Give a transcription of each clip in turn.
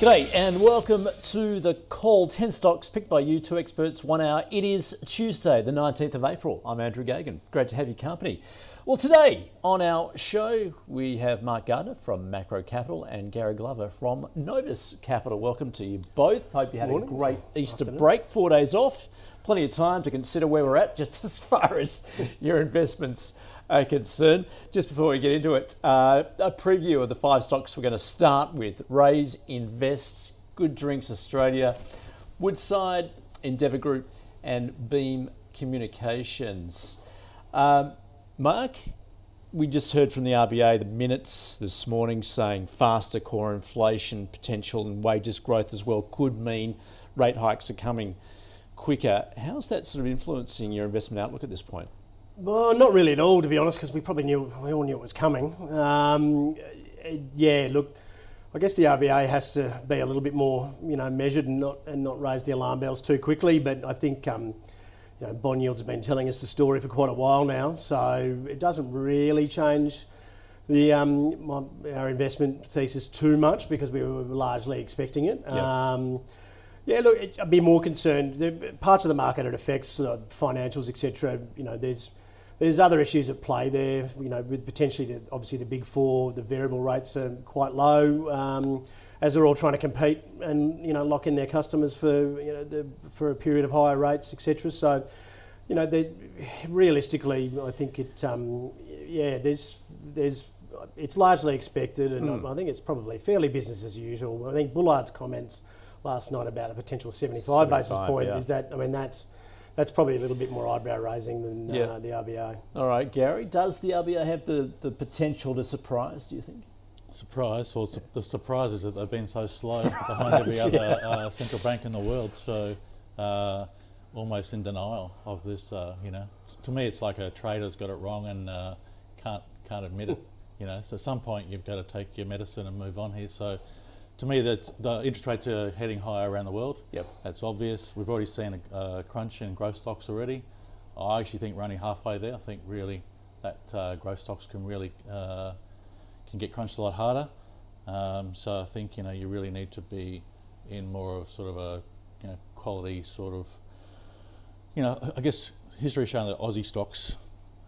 G'day and welcome to the call 10 stocks picked by you, two experts, one hour. It is Tuesday, the 19th of April. I'm Andrew Geoghegan. Great to have your company. Well, today on our show, we have Mark Gardner from Maqro Capital and Gary Glover from Novus Capital. Welcome to you both. Hope you had Morning. a great Easter break, four days off. Plenty of time to consider where we're at just as far as your investments are concerned. Just before we get into it, uh, a preview of the five stocks we're going to start with Raiz Invest, Good Drinks Australia, Woodside, Endeavour Group, and Beam Communications. Um, Mark, we just heard from the RBA the minutes this morning saying faster core inflation potential and wages growth as well could mean rate hikes are coming quicker. How's that sort of influencing your investment outlook at this point? Well, not really at all, to be honest, because we probably knew we all knew it was coming. Um, yeah, look, I guess the RBA has to be a little bit more, you know, measured and not and not raise the alarm bells too quickly. But I think, um, you know, bond yields have been telling us the story for quite a while now, so it doesn't really change the um, my, our investment thesis too much because we were largely expecting it. Yep. Um, yeah, look, it, I'd be more concerned. The parts of the market it affects, uh, financials, etc. You know, there's there's other issues at play there. You know, with potentially the, obviously the big four, the variable rates are quite low. Um, as they're all trying to compete and you know lock in their customers for you know the, for a period of higher rates, etc. So, you know, realistically, I think it. Um, yeah, there's there's it's largely expected, and I, I think it's probably fairly business as usual. I think Bullard's comments last night about a potential 75, basis point yeah. is that. I mean, that's that's probably a little bit more eyebrow raising than Yeah. uh, the RBA. All right, Gary, does the RBA have the, the potential to surprise, do you think? Surprise. Well, su- the surprise is that they've been so slow behind every other uh, central bank in the world. So, uh, almost in denial of this. Uh, you know, to me, it's like a trader's got it wrong and uh, can't can't admit it. You know, so at some point you've got to take your medicine and move on here. So, to me, that the interest rates are heading higher around the world. Yep. That's obvious. We've already seen a, crunch in growth stocks already. I actually think we're only halfway there. I think really that uh, growth stocks can really uh, can get crunched a lot harder. Um, so I think you know you really need to be in more of sort of a you know quality sort of you know I guess history has shown that Aussie stocks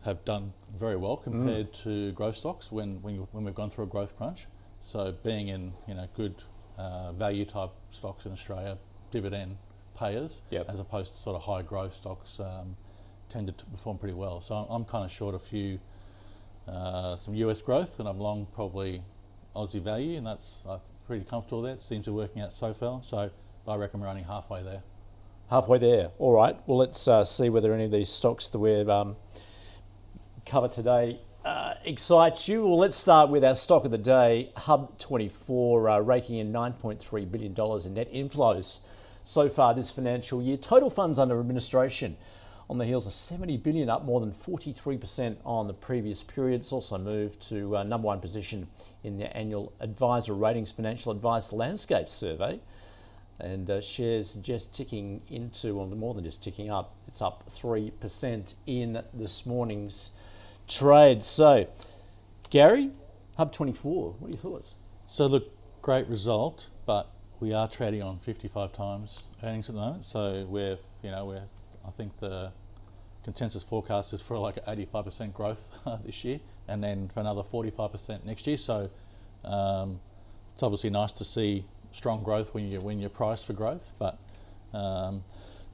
have done very well compared to growth stocks when when, you, when we've gone through a growth crunch. So being in you know good uh, value type stocks in Australia, dividend payers, Yep. as opposed to sort of high growth stocks, um, tended to perform pretty well. So I'm, I'm kind of short a few uh, some US growth, and I'm long probably Aussie value, and that's I'm pretty comfortable there. It seems to be working out so far. So I reckon we're only halfway there. Halfway there. All right. Well, let's uh, see whether any of these stocks that we've um, covered today uh, excites you. Well, let's start with our stock of the day, Hub24, uh, raking in $9.3 billion in net inflows so far this financial year. Total funds under administration on the heels of 70 billion, up more than 43% on the previous period. It's also moved to uh, number one position in the annual Advisor Ratings Financial Advice Landscape Survey and uh, shares just ticking into, or more than just ticking up, it's up 3% in this morning's trade. So, Gary, Hub24, what are your thoughts? So look, great result, but we are trading on 55 times earnings at the moment. So we're, you know, we're, I think the consensus forecast is for like 85% growth this year, and then for another 45% next year. So um, it's obviously nice to see strong growth when you when you're priced for growth, but um,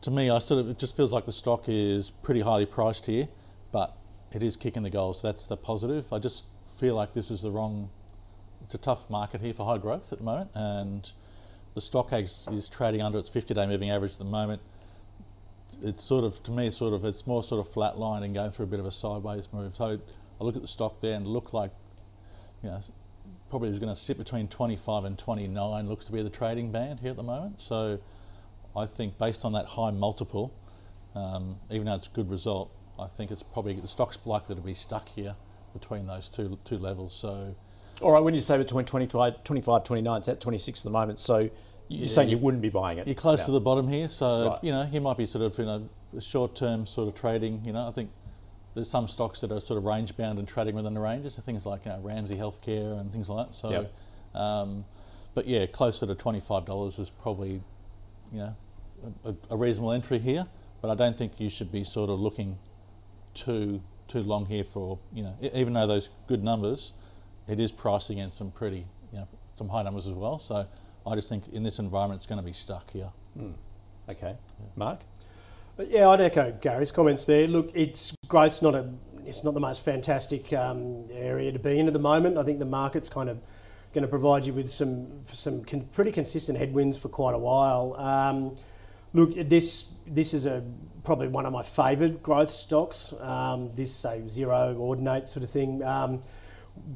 to me, I sort of it just feels like the stock is pretty highly priced here, it is kicking the goals. That's the positive. I just feel like this is the wrong it's a tough market here for high growth at the moment, and the stock is, is trading under its 50-day moving average at the moment. it's sort of to me sort of it's more sort of flat line and going through a bit of a sideways move. So I look at the stock there and look like you know probably is going to sit between 25 and 29 looks to be the trading band here at the moment. So I think based on that high multiple, um, even though it's a good result, I think it's probably the stock's likely to be stuck here between those two two levels. So All right, when you say between 20, 25, 29, it's at 26 at the moment. So you're Yeah, saying you wouldn't be buying it? You're close now. to the bottom here, so Right. you know he might be sort of you know short term sort of trading. You know, I think there's some stocks that are sort of range bound and trading within the ranges. So things like you know Ramsay Healthcare and things like that. So, Yep. um, but yeah, closer to twenty five dollars is probably you know a, a reasonable entry here. But I don't think you should be sort of looking too too long here for you know even though those good numbers, it is pricing in some pretty you know some high numbers as well. So I just think in this environment it's going to be stuck here. Okay. Mark? But yeah, I'd echo Gary's comments there. Look, it's growth's not a it's not the most fantastic um, area to be in at the moment. I think the market's kind of going to provide you with some some con- pretty consistent headwinds for quite a while. Um, look, this this is a probably one of my favoured growth stocks. Um, this say zero ordinate sort of thing. Um,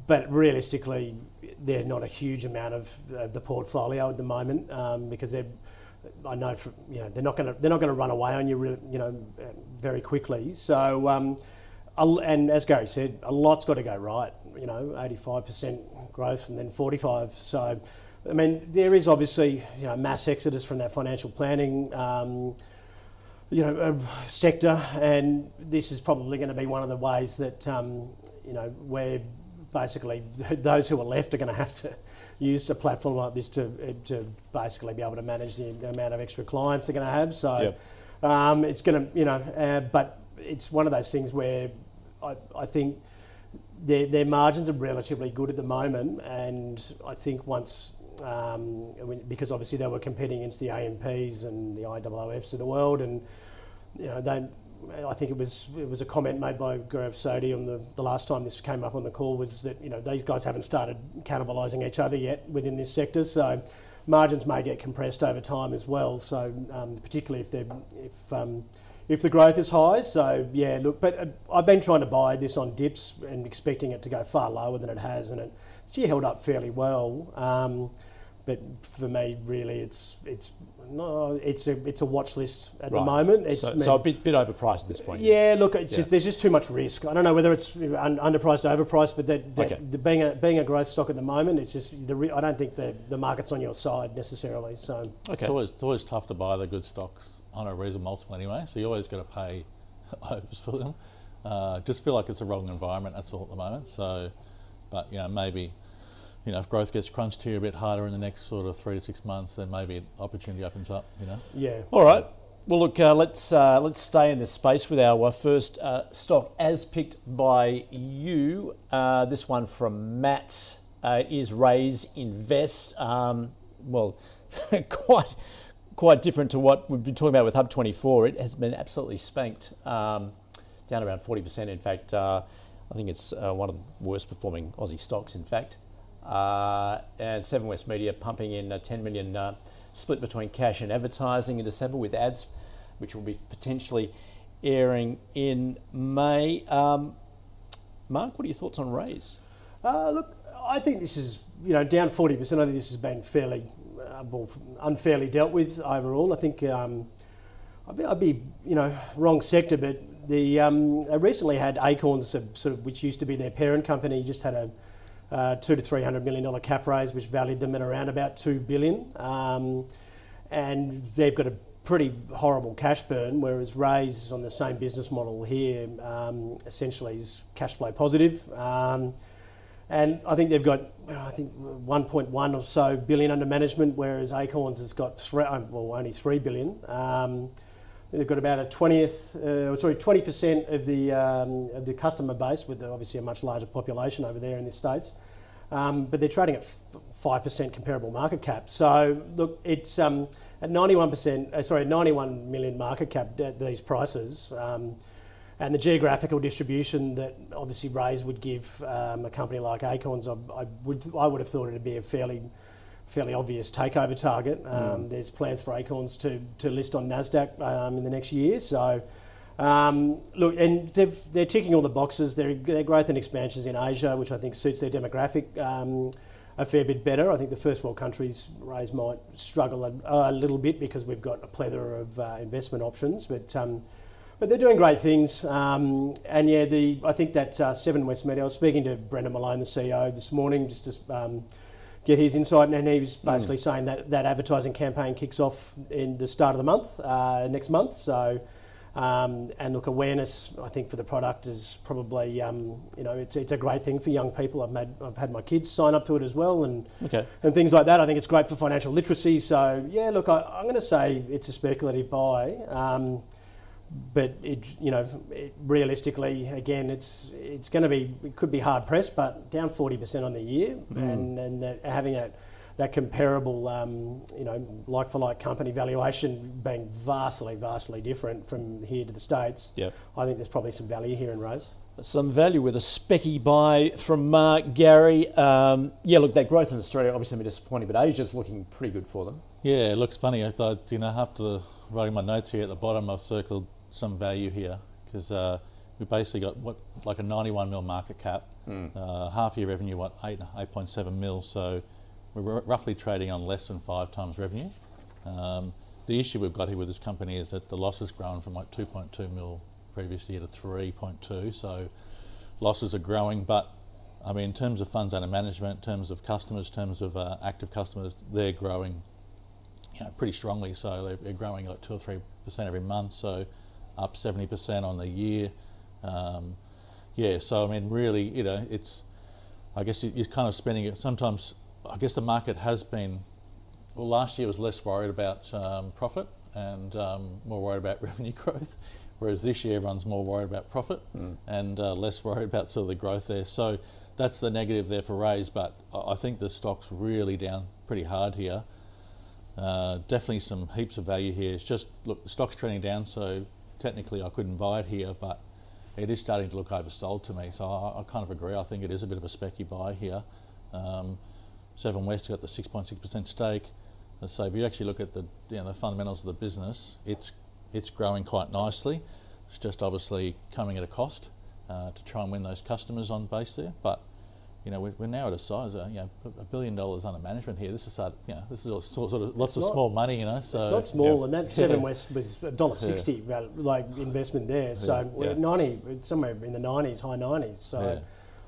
but realistically, they're not a huge amount of the portfolio at the moment um, because they're. I know, for, you know, they're not going to they're not going to run away on you, you know, very quickly. So, um, and as Gary said, a lot's got to go right. You know, 85% growth and then 45. So, I mean, there is obviously you know mass exodus from that financial planning. Um, you know, uh, sector, and this is probably going to be one of the ways that um, you know where basically those who are left are going to have to use a platform like this to to basically be able to manage the amount of extra clients they're going to have. So um, it's going to, you know, uh, but it's one of those things where I, I think their, their margins are relatively good at the moment, and I think once um, because obviously they were competing against the AMPs and the IOOFs of the world, and you know they. I think it was it was a comment made by Gaurav Sodhi on the, the last time this came up on the call was that you know these guys haven't started cannibalising each other yet within this sector, so margins may get compressed over time as well. So um, particularly if they if um, if the growth is high. So yeah, look, but uh, I've been trying to buy this on dips and expecting it to go far lower than it has, and it she held up fairly well. Um, but for me, really, it's it's no, it's a it's a watch list at the moment. It's So, so a bit, bit overpriced at this point. yeah, look, it's Yeah. Just, there's just too much risk. I don't know whether it's un- underpriced or overpriced, but that, that Okay. the, being a being a growth stock at the moment, it's just the re- I don't think the the market's on your side necessarily. So Okay. It's always it's always tough to buy the good stocks on a reasonable multiple anyway. So you always got to pay overs for them. Uh, just feel like it's a wrong environment. That's all at the moment. So, but you know maybe. You know, if growth gets crunched here a bit harder in the next sort of three to six months, then maybe an opportunity opens up. You know, yeah, All right. Well, look, uh, let's uh, let's stay in this space with our first uh, stock as picked by you. Uh, this one from Matt uh, is Raiz Invest. Um, well, quite quite different to what we've been talking about with Hub 24. It has been absolutely spanked, um, down around 40%. In fact, uh, I think it's uh, one of the worst performing Aussie stocks. In fact, and Seven West Media pumping in uh, 10 million uh, split between cash and advertising in December with ads, which will be potentially airing in May. Um, Mark, what are your thoughts on Raiz? Uh, look, I think this is you know down forty percent. I think this has been fairly uh, unfairly dealt with overall. I think um, I'd, be, I'd be you know wrong sector, but the um, they recently had Acorns, uh, sort of which used to be their parent company, just had a uh, two to three hundred million dollar cap raise, which valued them at around about two billion, um, and they've got a pretty horrible cash burn. Whereas Raiz on the same business model here, um, essentially is cash flow positive. Um, and I think they've got, I think, 1.1 or so billion under management, whereas Acorns has got three, uh, well, only three billion. Um, they've got about a 20th, uh, sorry, 20% of the um, of the customer base, with obviously a much larger population over there in the states. Um, but they're trading at five percent comparable market cap. So look, it's um, at 91%, uh, sorry, 91 million market cap at these prices. Um, and the geographical distribution that obviously Raise would give um, a company like Acorns, I, I would I would have thought it'd be a fairly fairly obvious takeover target. Um, There's plans for Acorns to, to list on Nasdaq um, in the next year. So, um, look, and they're ticking all the boxes. Their, their growth and expansions in Asia, which I think suits their demographic. Um, a fair bit better. I think the first world countries Raiz might struggle a, a little bit because we've got a plethora of uh, investment options, but um, but they're doing great things. Um, and yeah, the I think that uh, Seven West Media. I was speaking to Brendan Malone, the CEO, this morning, just to um, get his insight, and he was basically saying that that advertising campaign kicks off in the start of the month uh, next month. So. Um, and look, awareness I think for the product is probably um, you know it's, it's a great thing for young people. I've made I've had my kids sign up to it as well, and Okay. and things like that. I think it's great for financial literacy. So yeah, look, I, I'm going to say it's a speculative buy, um, but it you know it, realistically, again, it's it's going to be it could be hard pressed, but down 40% on the year, and and that, having that that comparable um, you know like for like company valuation being vastly vastly different from here to the states. Yep. I think there's probably some value here in Rose. Some value with a specky buy from Mark Gary. Um, yeah, look, that growth in Australia obviously been disappointing, but Asia's looking pretty good for them. Yeah, it looks funny. I thought, you know, after writing my notes here at the bottom, I've circled some value here because uh, we basically got what like a 91 mil market cap, uh, half year revenue what eight 8.7 mil. So we're r- roughly trading on less than five times revenue. Um, the issue we've got here with this company is that the loss has grown from like 2.2 mil previous year to 3.2. So losses are growing, but I mean, in terms of funds under management, in terms of customers, in terms of uh, active customers, they're growing you know, pretty strongly. So they're, they're growing like two or three percent every month. So up seventy percent on the year. Um, yeah. So I mean, really, you know, it's. I guess you- you're kind of spending it. Sometimes, I guess the market has been. Well, last year was less worried about um, profit and um, more worried about revenue growth, whereas this year everyone's more worried about profit and uh, less worried about sort of the growth there. So that's the negative there for Raiz. But I I think the stock's really down pretty hard here. Uh, definitely some heaps of value here. It's just look, the stock's trending down, so technically I couldn't buy it here, but it is starting to look oversold to me. So I, I kind of agree. I think it is a bit of a specky buy here. Um, Seven West got the 6.6% stake. So if you actually look at the you know, the fundamentals of the business, it's it's growing quite nicely. It's just obviously coming at a cost uh, to try and win those customers on base there, but you know, we're, we're now at a size of, you know, a billion dollars under management here. This is, uh, you know, this is all sort of lots of not- small money, you know. So it's not small, yeah. and that Seven West was a dollar sixty val- like investment there. So Yeah, yeah. ninety, somewhere in the nineties, high nineties. So Yeah.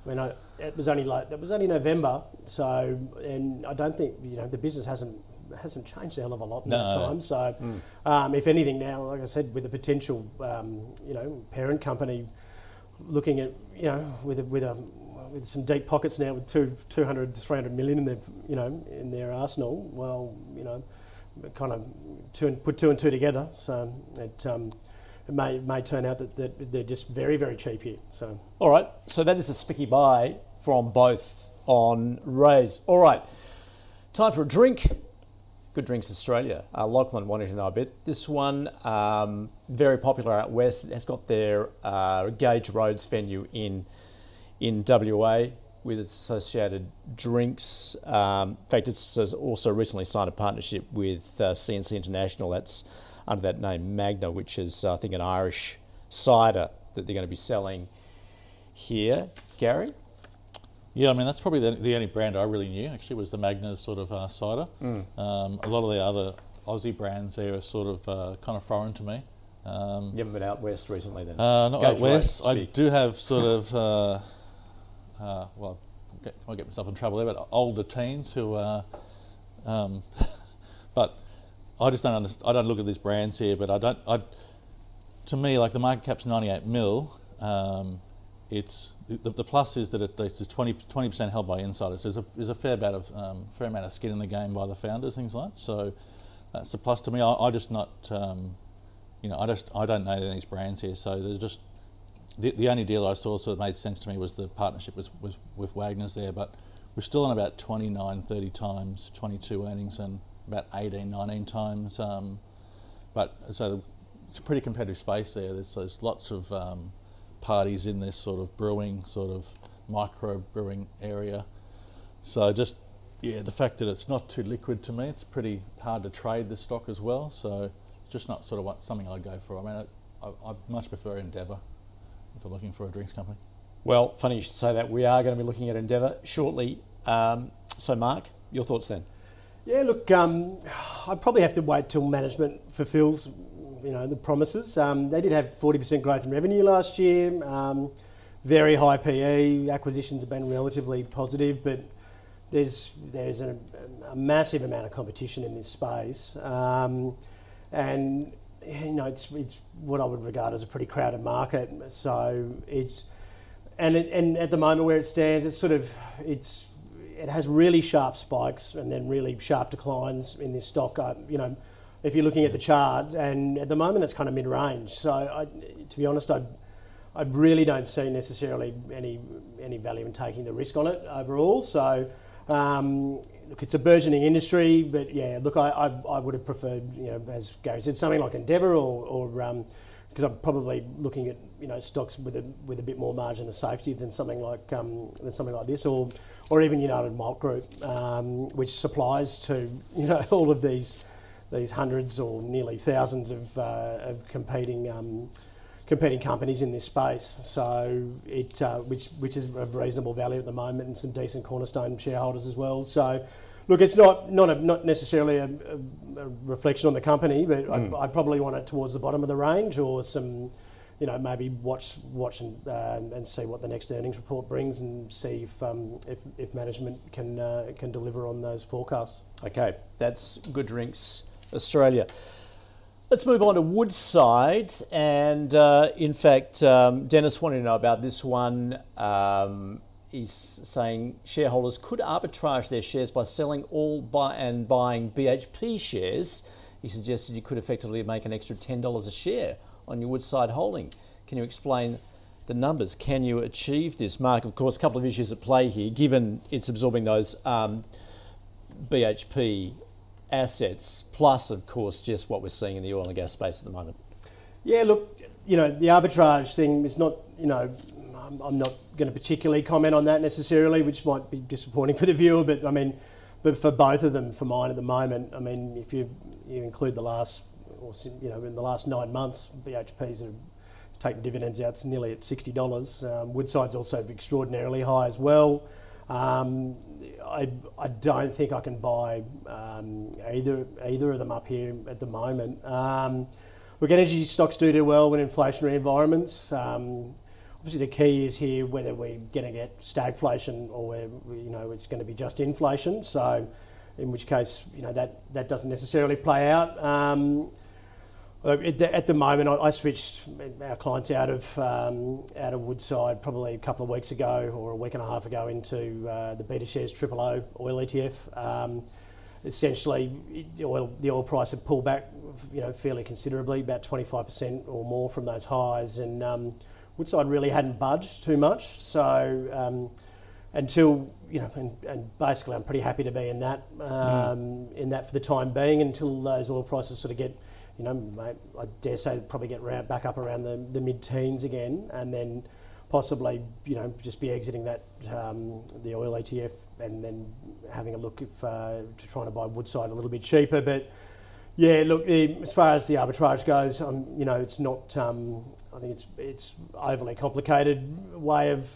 when I, it was only like that was only November. So and I don't think you know the business hasn't hasn't changed a hell of a lot in that time. So um, if anything now, like I said, with the potential um, you know parent company looking at you know with a, with a with some deep pockets now with two 200 to 300 million in their you know in their arsenal well you know kind of two and, put two and two together so it um, it may may turn out that, that they're just very very cheap here so All right, so that is a spicky buy from both on Raiz. All right, time for a drink. Good Drinks Australia. Uh, Lachlan wanted to know a bit. This one, um, very popular out west. It has got their uh, Gage Roads venue in in WA with its associated drinks. Um, in fact, it's has also recently signed a partnership with uh, C&C International. That's under that name Magners, which is uh, I think an Irish cider that they're going to be selling here. Gary, Yeah, I mean that's probably the, the only brand I really knew. Actually, was the Magners sort of uh, cider. Um, a lot of the other Aussie brands there are sort of uh, kind of foreign to me. Um, you haven't been out west recently, then? Uh, not out west. I do have sort of, uh, uh, well, I get myself in trouble there, but older teens who, uh, um, but I just don't understand. I don't look at these brands here, but I don't. I, to me, like the market cap's 98 mil. Um, it's the, the plus is that it, it's 20 percent held by insiders. There's a there's a fair amount of um, fair amount of skin in the game by the founders, things like that. So that's a plus to me. I, I just not. Um, you know, I just I don't know any of these brands here, so there's just the, the only deal I saw sort of made sense to me was the partnership was, was with Wagner's there, but we're still on about 29, 30 times 22 earnings and about 18, 19 times. Um, but so it's a pretty competitive space there. There's, there's lots of um, parties in this sort of brewing, sort of micro brewing area. So just Yeah, the fact that it's not too liquid to me, it's pretty hard to trade the stock as well. So it's just not sort of what, something I'd go for. I mean, I, I, I much prefer Endeavour if I'm looking for a drinks company. Well, funny you should say that. We are going to be looking at Endeavour shortly. Um, so, Mark, your thoughts then? Yeah, look, um, I'd probably have to wait till management fulfills, you know, the promises. Um, they did have 40% growth in revenue last year. Um, very high PE. Acquisitions have been relatively positive, but there's there's a, a massive amount of competition in this space, um, and you know it's it's what I would regard as a pretty crowded market. So it's and it, and at the moment where it stands, it's sort of it's it has really sharp spikes and then really sharp declines in this stock. Uh, you know, if you're looking at the chart, and at the moment it's kind of mid range. So I, to be honest, I I really don't see necessarily any any value in taking the risk on it overall. So, um, look, it's a burgeoning industry, but yeah, look, I, I, I, would have preferred, you know, as Gary said, something like Endeavour or, or um, because I'm probably looking at you know stocks with a with a bit more margin of safety than something like um, than something like this, or or even United Malt Group, um, which supplies to you know all of these these hundreds or nearly thousands of, uh, of competing um, competing companies in this space. So it, uh, which which is of reasonable value at the moment, and some decent cornerstone shareholders as well. So. Look, it's not not a, not necessarily a, a, reflection on the company, but mm. I, I probably want it towards the bottom of the range, or some, you know, maybe watch watch and, uh, and see what the next earnings report brings, and see if um, if, if management can uh, can deliver on those forecasts. Okay, that's Good Drinks Australia. Let's move on to Woodside. And uh, in fact, um, Dennis wanted to know about this one. Um, he's saying shareholders could arbitrage their shares by selling all buy and buying BHP shares. He suggested you could effectively make an extra $10 a share on your Woodside holding. Can you explain the numbers? Can you achieve this? Mark, of course, a couple of issues at play here, given it's absorbing those um, BHP assets, plus, of course, just what we're seeing in the oil and gas space at the moment? Yeah, look, you know, the arbitrage thing is not, you know, I'm, not going to particularly comment on that necessarily, which might be disappointing for the viewer, but I mean, but for both of them, for mine at the moment, I mean, if you, you include the last, or, you know, in the last nine months, BHP's have take the dividends out, it's nearly at $60. Um, Woodside's also extraordinarily high as well. Um, I, I don't think I can buy um, either either of them up here at the moment. Um, look, energy stocks do do well in inflationary environments. Um, obviously, the key is here whether we're going to get stagflation or you know it's going to be just inflation. So, in which case, you know that that doesn't necessarily play out. Um, at the, at the moment, I, I, switched our clients out of um, out of Woodside probably a couple of weeks ago or a week and a half ago into uh, the BetaShares Triple O oil ETF. Um, essentially, the oil, the oil price had pulled back, you know, fairly considerably, about 25% or more from those highs, and um, Woodside really hadn't budged too much. So um, until you know, and, and, basically, I'm pretty happy to be in that mm. in that for the time being until those oil prices sort of get you know, I dare say probably get round, back up around the, the mid-teens again, and then possibly, you know, just be exiting that um, the oil ETF and then having a look if uh, to trying to buy Woodside a little bit cheaper. But yeah, look, the, as far as the arbitrage goes, um, you know, it's not. Um, I think it's it's overly complicated way of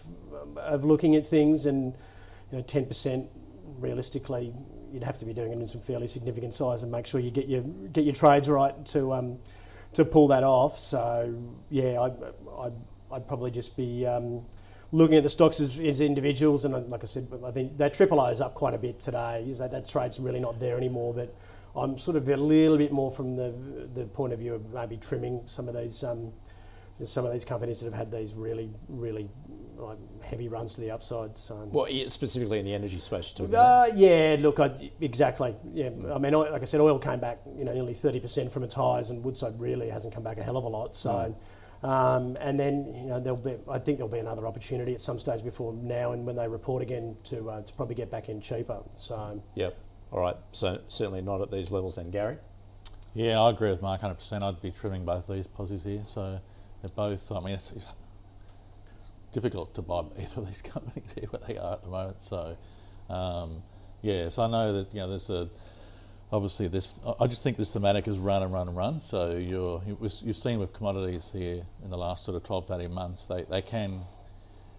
of looking at things, and you know, ten percent realistically you'd have to be doing it in some fairly significant size and make sure you get your get your trades right to um, to pull that off. So yeah, I'd, I'd, I'd probably just be um, looking at the stocks as, as, individuals. And like I said, I think that triple O is up quite a bit today. That trade's really not there anymore. But I'm sort of a little bit more from the the point of view of maybe trimming some of these. Um, some of these companies that have had these really, really like heavy runs to the upside. So, well, specifically in the energy space, too. Uh, yeah, look, I, exactly. Yeah, I mean, like I said, oil came back, you know, nearly thirty percent from its highs, and Woodside really hasn't come back a hell of a lot. So. Mm. Um, and then you know there'll be, I think there'll be another opportunity at some stage before now and when they report again to uh, to probably get back in cheaper. So yep, all right. So certainly not at these levels then, Gary. Yeah, I agree with Mark 100%. I'd be trimming both these posies here. So they're both. I mean, it's, difficult to buy either of these companies here where they are at the moment. So, um, Yes, I know that you know there's a obviously this. I just think this thematic is run and run and run. So you're you've seen with commodities here in the last sort of 12 to 18 months, they, they can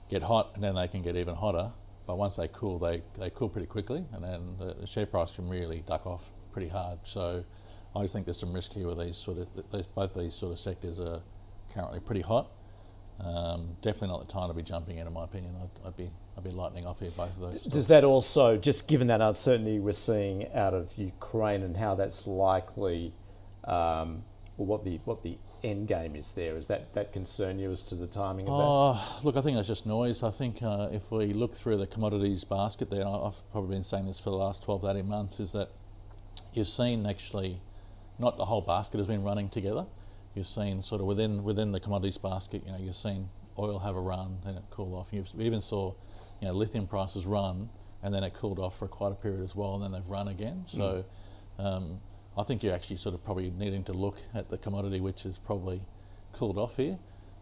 get hot and then they can get even hotter. But once they cool, they, they cool pretty quickly, and then the, the share price can really duck off pretty hard. So I just think there's some risk here with these sort of these, both these sort of sectors are currently pretty hot. Um, definitely not the time to be jumping in, in my opinion. I'd, I'd, be I'd be lightening off here both of those. Does that also, just given that uncertainty we're seeing out of Ukraine and how that's likely, um, or what the what the end game is there, is that that concern you as to the timing of oh, that? Look, I think that's just noise. I think uh, if we look through the commodities basket there, I've probably been saying this for the last 12 to 18 months, is that you've seen actually not the whole basket has been running together you've seen sort of within within the commodities basket, you know, you've seen oil have a run and it cool off. You even saw, you know, lithium prices run and then it cooled off for quite a period as well, and then they've run again. So, mm. um, I think you're actually sort of probably needing to look at the commodity which has probably cooled off here.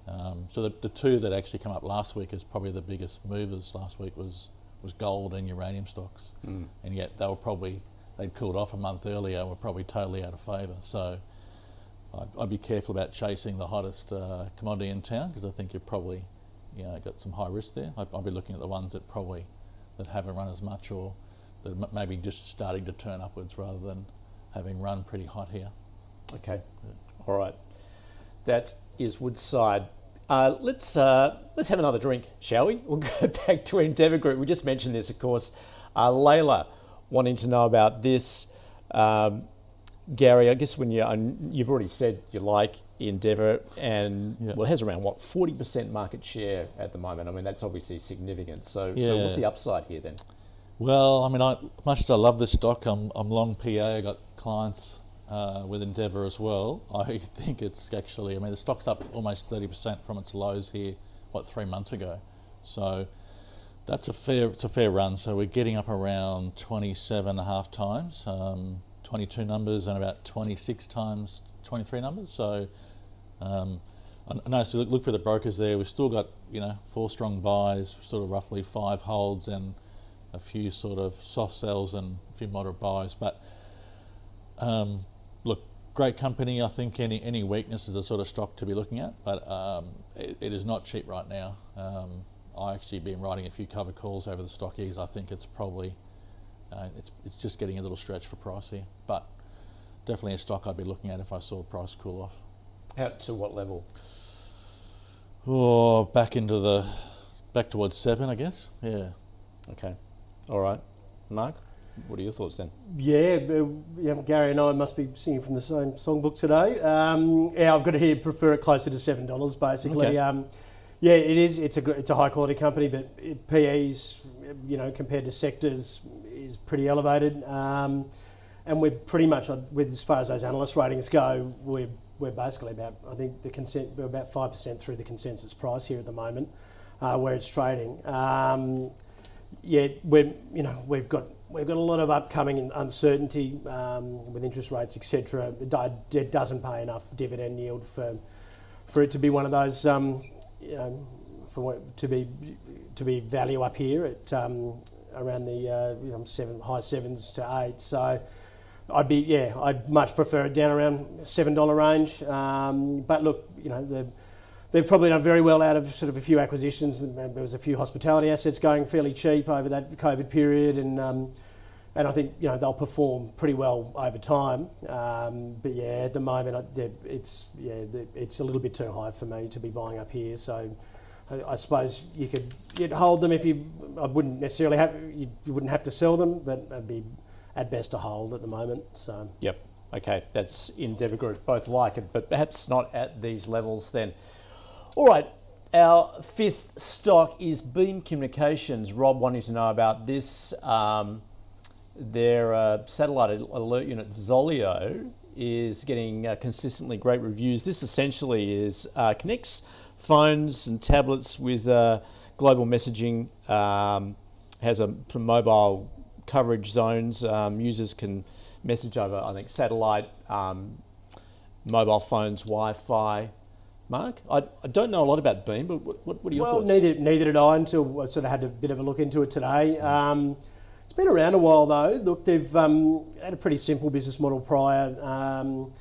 Um, so the, the two that actually come up last week as probably the biggest movers last week was was gold and uranium stocks, mm. and yet they were probably they'd cooled off a month earlier, were probably totally out of favour. So I'd, be careful about chasing the hottest uh, commodity in town because I think you've probably you know, got some high risk there. I'd, I'd, be looking at the ones that probably that haven't run as much or that maybe just starting to turn upwards rather than having run pretty hot here. Okay, yeah. all right. That is Woodside. Uh, let's uh, let's have another drink, shall we? We'll go back to Endeavour Group. We just mentioned this, of course. Uh, Layla wanting to know about this. Um, Gary, I guess when you you've already said you like Endeavour, and yeah. well, it has around what forty percent market share at the moment. I mean, that's obviously significant. So, yeah. so what's the upside here then? Well, I mean, I, much as I love this stock, I'm, I'm long PA. I got clients uh, with Endeavour as well. I think it's actually, I mean, the stock's up almost 30% from its lows here, what, three months ago. So that's a fair, it's a fair run. So we're getting up around 27 and a half times. Um, 22 numbers and about 26 times 23 numbers. So um, I look, look for the brokers there. We've still got you know four strong buys, sort of roughly five holds and a few sort of soft sells and a few moderate buys. But um, look, great company. I think any any weakness is a sort of stock to be looking at, but um, it, it is not cheap right now. Um, I actually been writing a few cover calls over the stockies. I think it's probably uh, it's, it's just getting a little stretch for price here, but definitely a stock I'd be looking at if I saw price cool off. Out to what level? Oh, back into the back towards seven, I guess. Yeah. Okay. All right, Mark. What are your thoughts then? Yeah, uh, yeah, Gary and I must be singing from the same songbook today. Um, yeah, I've got to hear prefer it closer to seven dollars, basically. Okay. Um, yeah, it is. It's a it's a high quality company, but it, PEs, you know, compared to sectors, is pretty elevated. Um, and we're pretty much, with as far as those analyst ratings go, we're we're basically about I think the consent we're about five percent through the consensus price here at the moment, uh, where it's trading. Um, yeah, we're you know we've got we've got a lot of upcoming uncertainty um, with interest rates, etc. It doesn't pay enough dividend yield for for it to be one of those um, know, for to be to be value up here at um, around the uh, seven high sevens to eight. So I'd be yeah, I'd much prefer it down around seven dollar range. Um, but look, you know the they've probably done very well out of sort of a few acquisitions. There was a few hospitality assets going fairly cheap over that COVID period, and um, and I think you know they'll perform pretty well over time. Um, but yeah, at the moment it's yeah it's a little bit too high for me to be buying up here. So I, suppose you could you'd hold them if you. I wouldn't necessarily have you, you wouldn't have to sell them, but it'd be at best a hold at the moment. So yep. Okay, that's Endeavour Group. Both like it, but perhaps not at these levels then. All right, our fifth stock is Beam Communications. Rob wanting to know about this. Um, their uh, satellite alert unit Zoleo is getting uh, consistently great reviews. This essentially is uh, connects phones and tablets with uh, global messaging. Um, has a mobile coverage zones. Um, users can message over, I think, satellite, um, mobile phones, Wi-Fi. Mark, I, I, don't know a lot about Beam, but what, what are your well, thoughts? Well, neither, neither did I until I sort of had a bit of a look into it today. Um, It's been around a while though. Look, they've um, had a pretty simple business model prior. Um,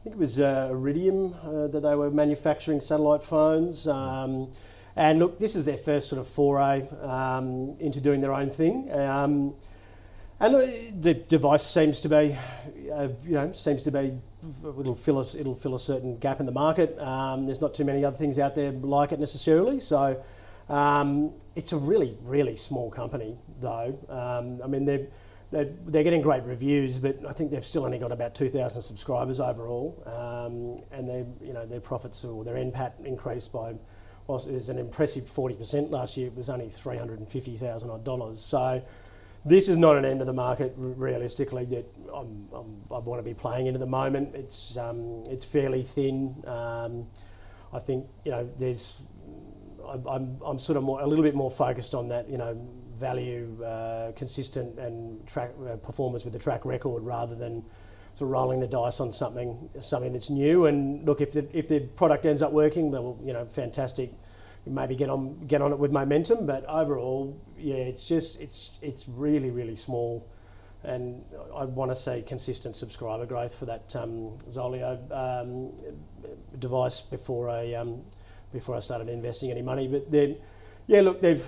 I think it was uh, Iridium uh, that they were manufacturing satellite phones. Um, and look, this is their first sort of foray um, into doing their own thing. Um, and the device seems to be, uh, you know, seems to be it'll fill a, it'll fill a certain gap in the market. Um, there's not too many other things out there like it necessarily. So it's a really really small company though. Um, I mean they're, they're they're getting great reviews, but I think they've still only got about 2,000 subscribers overall, um, and they you know their profits or their NPAT increased by. Whilst it was an impressive 40% last year, it was only 350,000 odd dollars. So, this is not an end of the market realistically that I'm, I'm, i want to be playing in at the moment. It's um, it's fairly thin. Um, I think you know there's I'm, I'm sort of more a little bit more focused on that you know value uh, consistent and track uh, performance with the track record rather than sort of rolling the dice on something something that's new. And look, if the if the product ends up working, well, you know, fantastic maybe get on get on it with momentum. But overall, yeah, it's just it's it's really really small, and I want to see consistent subscriber growth for that um, Zoleo um, device before I um, before I started investing any money. But then. Yeah, look, they've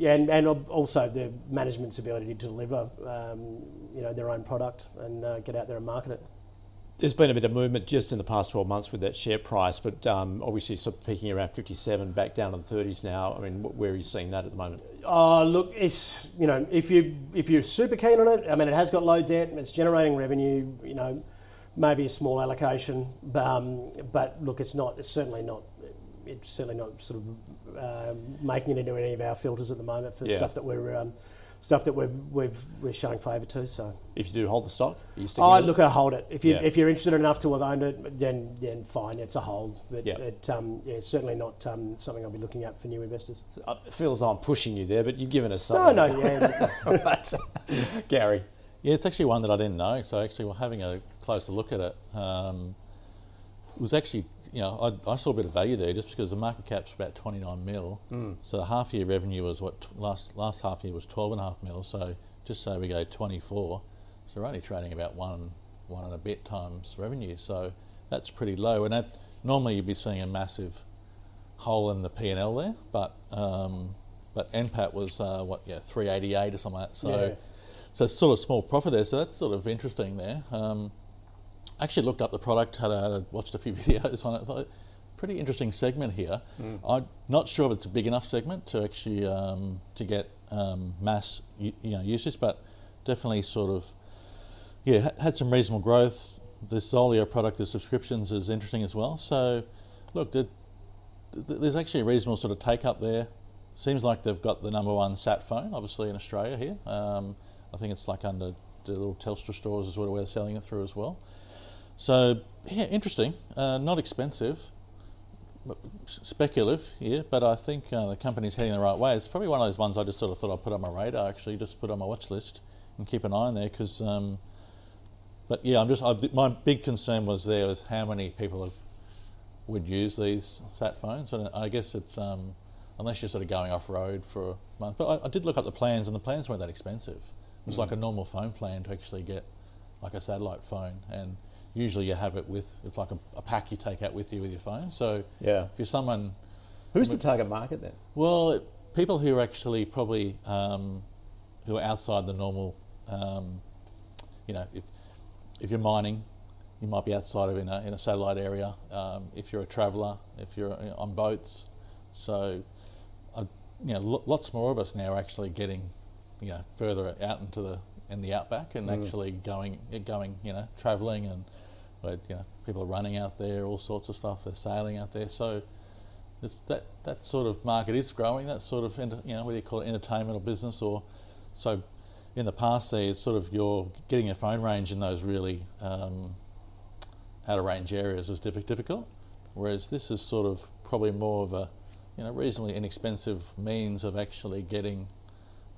and, and also the management's ability to deliver, um, you know, their own product and uh, get out there and market it there's been a bit of movement just in the past 12 months with that share price, but um, obviously sort of peaking around 57, back down in the 30s now. I mean, where are you seeing that at the moment? Uh, look, it's you know, if you if you're super keen on it, I mean, it has got low debt, it's generating revenue. You know, maybe a small allocation, um, but look, it's not. It's certainly not. It's certainly not sort of uh, making it into any of our filters at the moment for yeah. stuff that we're. Um, stuff that we're, we're, we're showing favour to. So if you do hold the stock, are you sticking? Oh, look, I hold it. If you yeah. if you're interested enough to have owned it, then then fine, it's a hold. But yeah. it um, yeah, it's certainly not um, something I'll be looking at for new investors. Uh, it feels I'm pushing you there, but you've given us something. No, no, yeah. Gary. Yeah, it's actually one that I didn't know. So actually, we're having a closer look at it. Um, it was actually you know, I, I, saw a bit of value there just because the market cap's about 29 mil. Mm. So the half year revenue was what last last half year was 12 and a half mil. So just say we go 24, so we're only trading about one one and a bit times revenue. So that's pretty low. And that normally you'd be seeing a massive hole in the P and L there, but um, but NPAT was uh, what yeah 388 or something like that. So yeah. so it's sort of small profit there. So that's sort of interesting there. Um, actually looked up the product, had, a, watched a few videos on it. Thought, pretty interesting segment here. Mm. I'm not sure if it's a big enough segment to actually um, to get um, mass you, know usage, but definitely sort of yeah had some reasonable growth. The Zoleo product, the subscriptions, is interesting as well. So look, the, the, there's actually a reasonable sort of take up there. Seems like they've got the number one sat phone, obviously in Australia here. Um, I think it's like under the little Telstra stores is what we're selling it through as well. So yeah, interesting. Uh, not expensive, speculative here, but I think uh, the company's heading the right way. It's probably one of those ones I just sort of thought I'd put on my radar. Actually, just put on my watch list and keep an eye on there because. Um, but yeah, I'm just I, my big concern was there was how many people have, would use these sat phones, and I guess it's um, unless you're sort of going off road for a month. But I, I, did look up the plans, and the plans weren't that expensive. It was mm. like a normal phone plan to actually get like a satellite phone and usually you have it with it's like a, a, pack you take out with you with your phone. So yeah, if you're someone, who's the target market then? Well, people who are actually probably um, who are outside the normal. Um, you know, if if you're mining, you might be outside of in a in a satellite area. Um, if you're a traveller, if you're on boats, so uh, you know, lots more of us now are actually getting you know further out into the in the outback and mm. actually going going you know travelling and but you know, people are running out there, all sorts of stuff. They're sailing out there. So that that sort of market is growing. That sort of you know, what you call it, entertainment or business or so. In the past, there, it's sort of you're getting a phone range in those really um, out of range areas was difficult. Whereas this is sort of probably more of a you know reasonably inexpensive means of actually getting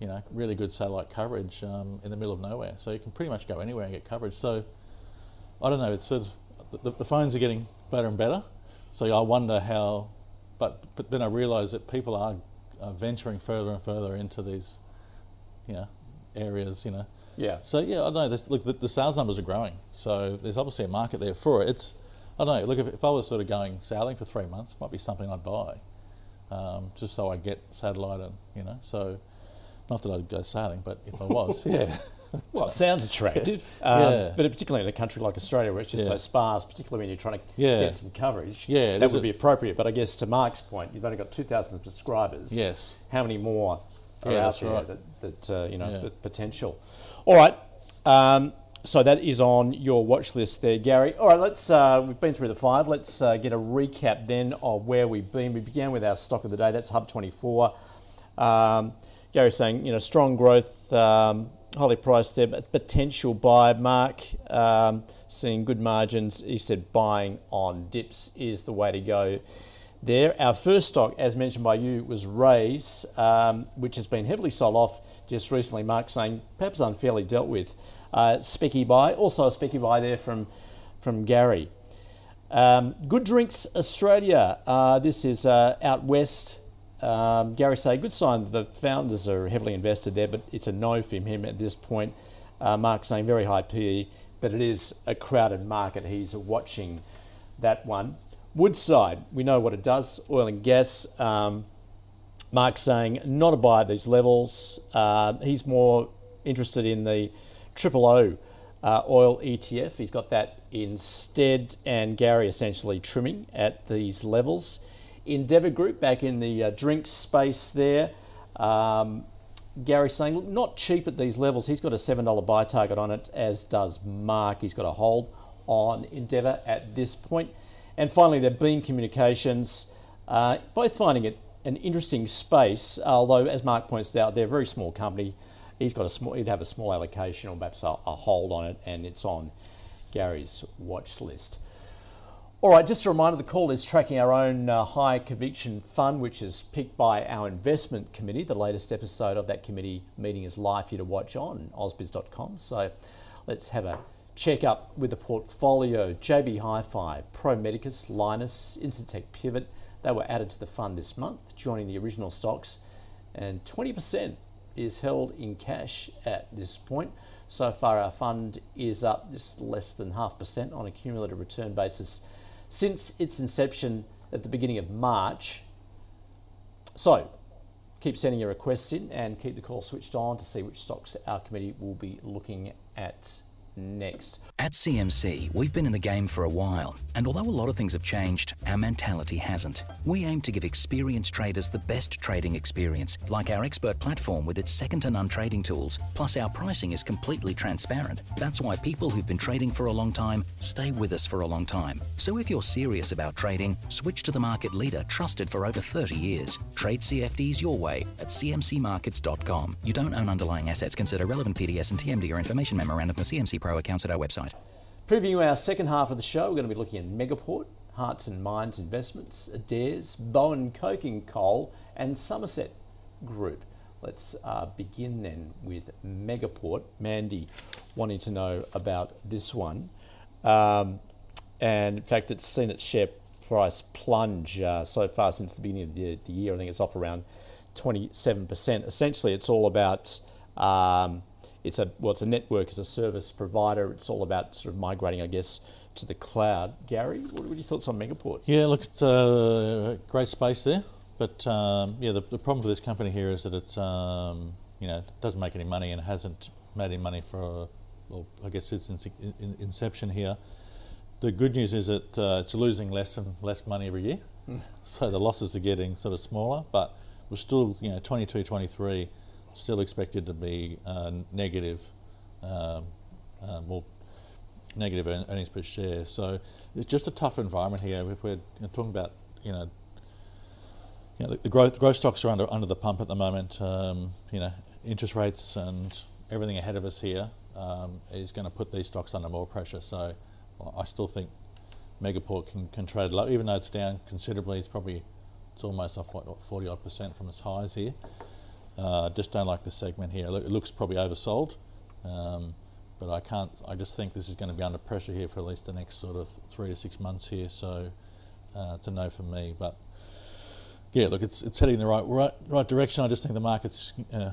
you know really good satellite coverage um, in the middle of nowhere. So you can pretty much go anywhere and get coverage. So I don't know. It's sort of, the, the phones are getting better and better. So I wonder how, but but then I realise that people are, are venturing further and further into these, you know, areas, you know. Yeah. So yeah, I don't know. This, look, the, the sales numbers are growing, so there's obviously a market there for it. It's, I don't know. Look, if, if I was sort of going sailing for three months, might be something I'd buy, um, just so I get satellite and you know. So, not that I'd go sailing, but if I was, yeah. Well, it sounds attractive, um, Yeah. but particularly in a country like Australia where it's just so sparse, particularly when you're trying to Yeah. get some coverage, Yeah, that would be appropriate. But I guess to Mark's point, you've only got 2,000 subscribers. Yes. How many more are Yeah, out that's there right. that, that uh, you know, Yeah. the potential? All right. Um, so that is on your watch list there, Gary. All right, let's. Uh, we've been through the five. Let's uh, get a recap then of where we've been. We began with our stock of the day. That's Hub 24. Um, Gary's saying, you know, strong growth, um, highly priced there, but potential buy. Mark um, seeing good margins. He said buying on dips is the way to go. There, our first stock, as mentioned by you, was Raiz, um, which has been heavily sold off just recently. Mark saying perhaps unfairly dealt with. Uh, specky buy, also a specky buy there from from Gary. Um, Good Drinks Australia. Uh, this is uh, out west. Um, Gary say good sign. The founders are heavily invested there, but it's a no from him at this point. Uh, Mark saying very high PE, but it is a crowded market. He's watching that one. Woodside, we know what it does. Oil and gas. Um, Mark saying not a buy at these levels. Uh, he's more interested in the triple O uh, oil ETF. He's got that instead, and Gary essentially trimming at these levels. Endeavour Group back in the uh, drinks space there. Um, Gary saying "Look, not cheap at these levels. He's got a seven dollar buy target on it, as does Mark. He's got a hold on Endeavour at this point. And finally, the Beam Communications, uh, both finding it an interesting space. Although, as Mark points out, they're a very small company. He's got a small. He'd have a small allocation or perhaps a, a hold on it, and it's on Gary's watch list. All right, just a reminder the call is tracking our own uh, high conviction fund, which is picked by our investment committee. The latest episode of that committee meeting is live for you to watch on ausbiz.com. So let's have a check up with the portfolio. JB Hi Fi, Pro Medicus, Lynas, Incitec Pivot, they were added to the fund this month, joining the original stocks, and 20% is held in cash at this point. So far, our fund is up just less than half percent on a cumulative return basis since its inception at the beginning of March. So, keep sending your requests in and keep the call switched on to see which stocks our committee will be looking at next. At CMC, we've been in the game for a while, and although a lot of things have changed, our mentality hasn't. We aim to give experienced traders the best trading experience, like our expert platform with its second to none trading tools. Plus, our pricing is completely transparent. That's why people who've been trading for a long time stay with us for a long time. So if you're serious about trading, switch to the market leader trusted for over 30 years. Trade CFDs your way at cmcmarkets.com. You don't own underlying assets. Consider relevant PDS and TMD or information memorandum for CMC Pro accounts at our website. Previewing our second half of the show, we're going to be looking at Megaport, Hearts and Minds Investments, Adairs, Bowen Coking Coal, and Somerset Group. Let's uh, begin then with Megaport. Mandy wanting to know about this one. Um, and in fact, it's seen its share price plunge uh, so far since the beginning of the, the year. I think it's off around 27%. Essentially, it's all about. Um, it's a well, it's a network as a service provider. It's all about sort of migrating, I guess, to the cloud. Gary, what are your thoughts on Megaport? Yeah, look, it's a great space there, but um, yeah, the, the problem for this company here is that it's um, you know doesn't make any money and hasn't made any money for well, I guess since its in, in, inception here. The good news is that uh, it's losing less and less money every year, so the losses are getting sort of smaller, but we're still you know 22, 23 still expected to be uh, negative, um, uh, more negative earnings per share. So it's just a tough environment here. If we're talking about you know, you know the, the growth growth stocks are under under the pump at the moment. Um, you know, interest rates and everything ahead of us here um, is going to put these stocks under more pressure. So I still think Megaport can, can trade low, even though it's down considerably. It's probably it's almost off what, what 40 odd percent from its highs here. Uh, just don't like the segment here. It looks probably oversold, um, but I can't. I just think this is going to be under pressure here for at least the next sort of three to six months here. So uh, it's a no for me. But yeah, look, it's it's heading in the right right, right direction. I just think the market's uh,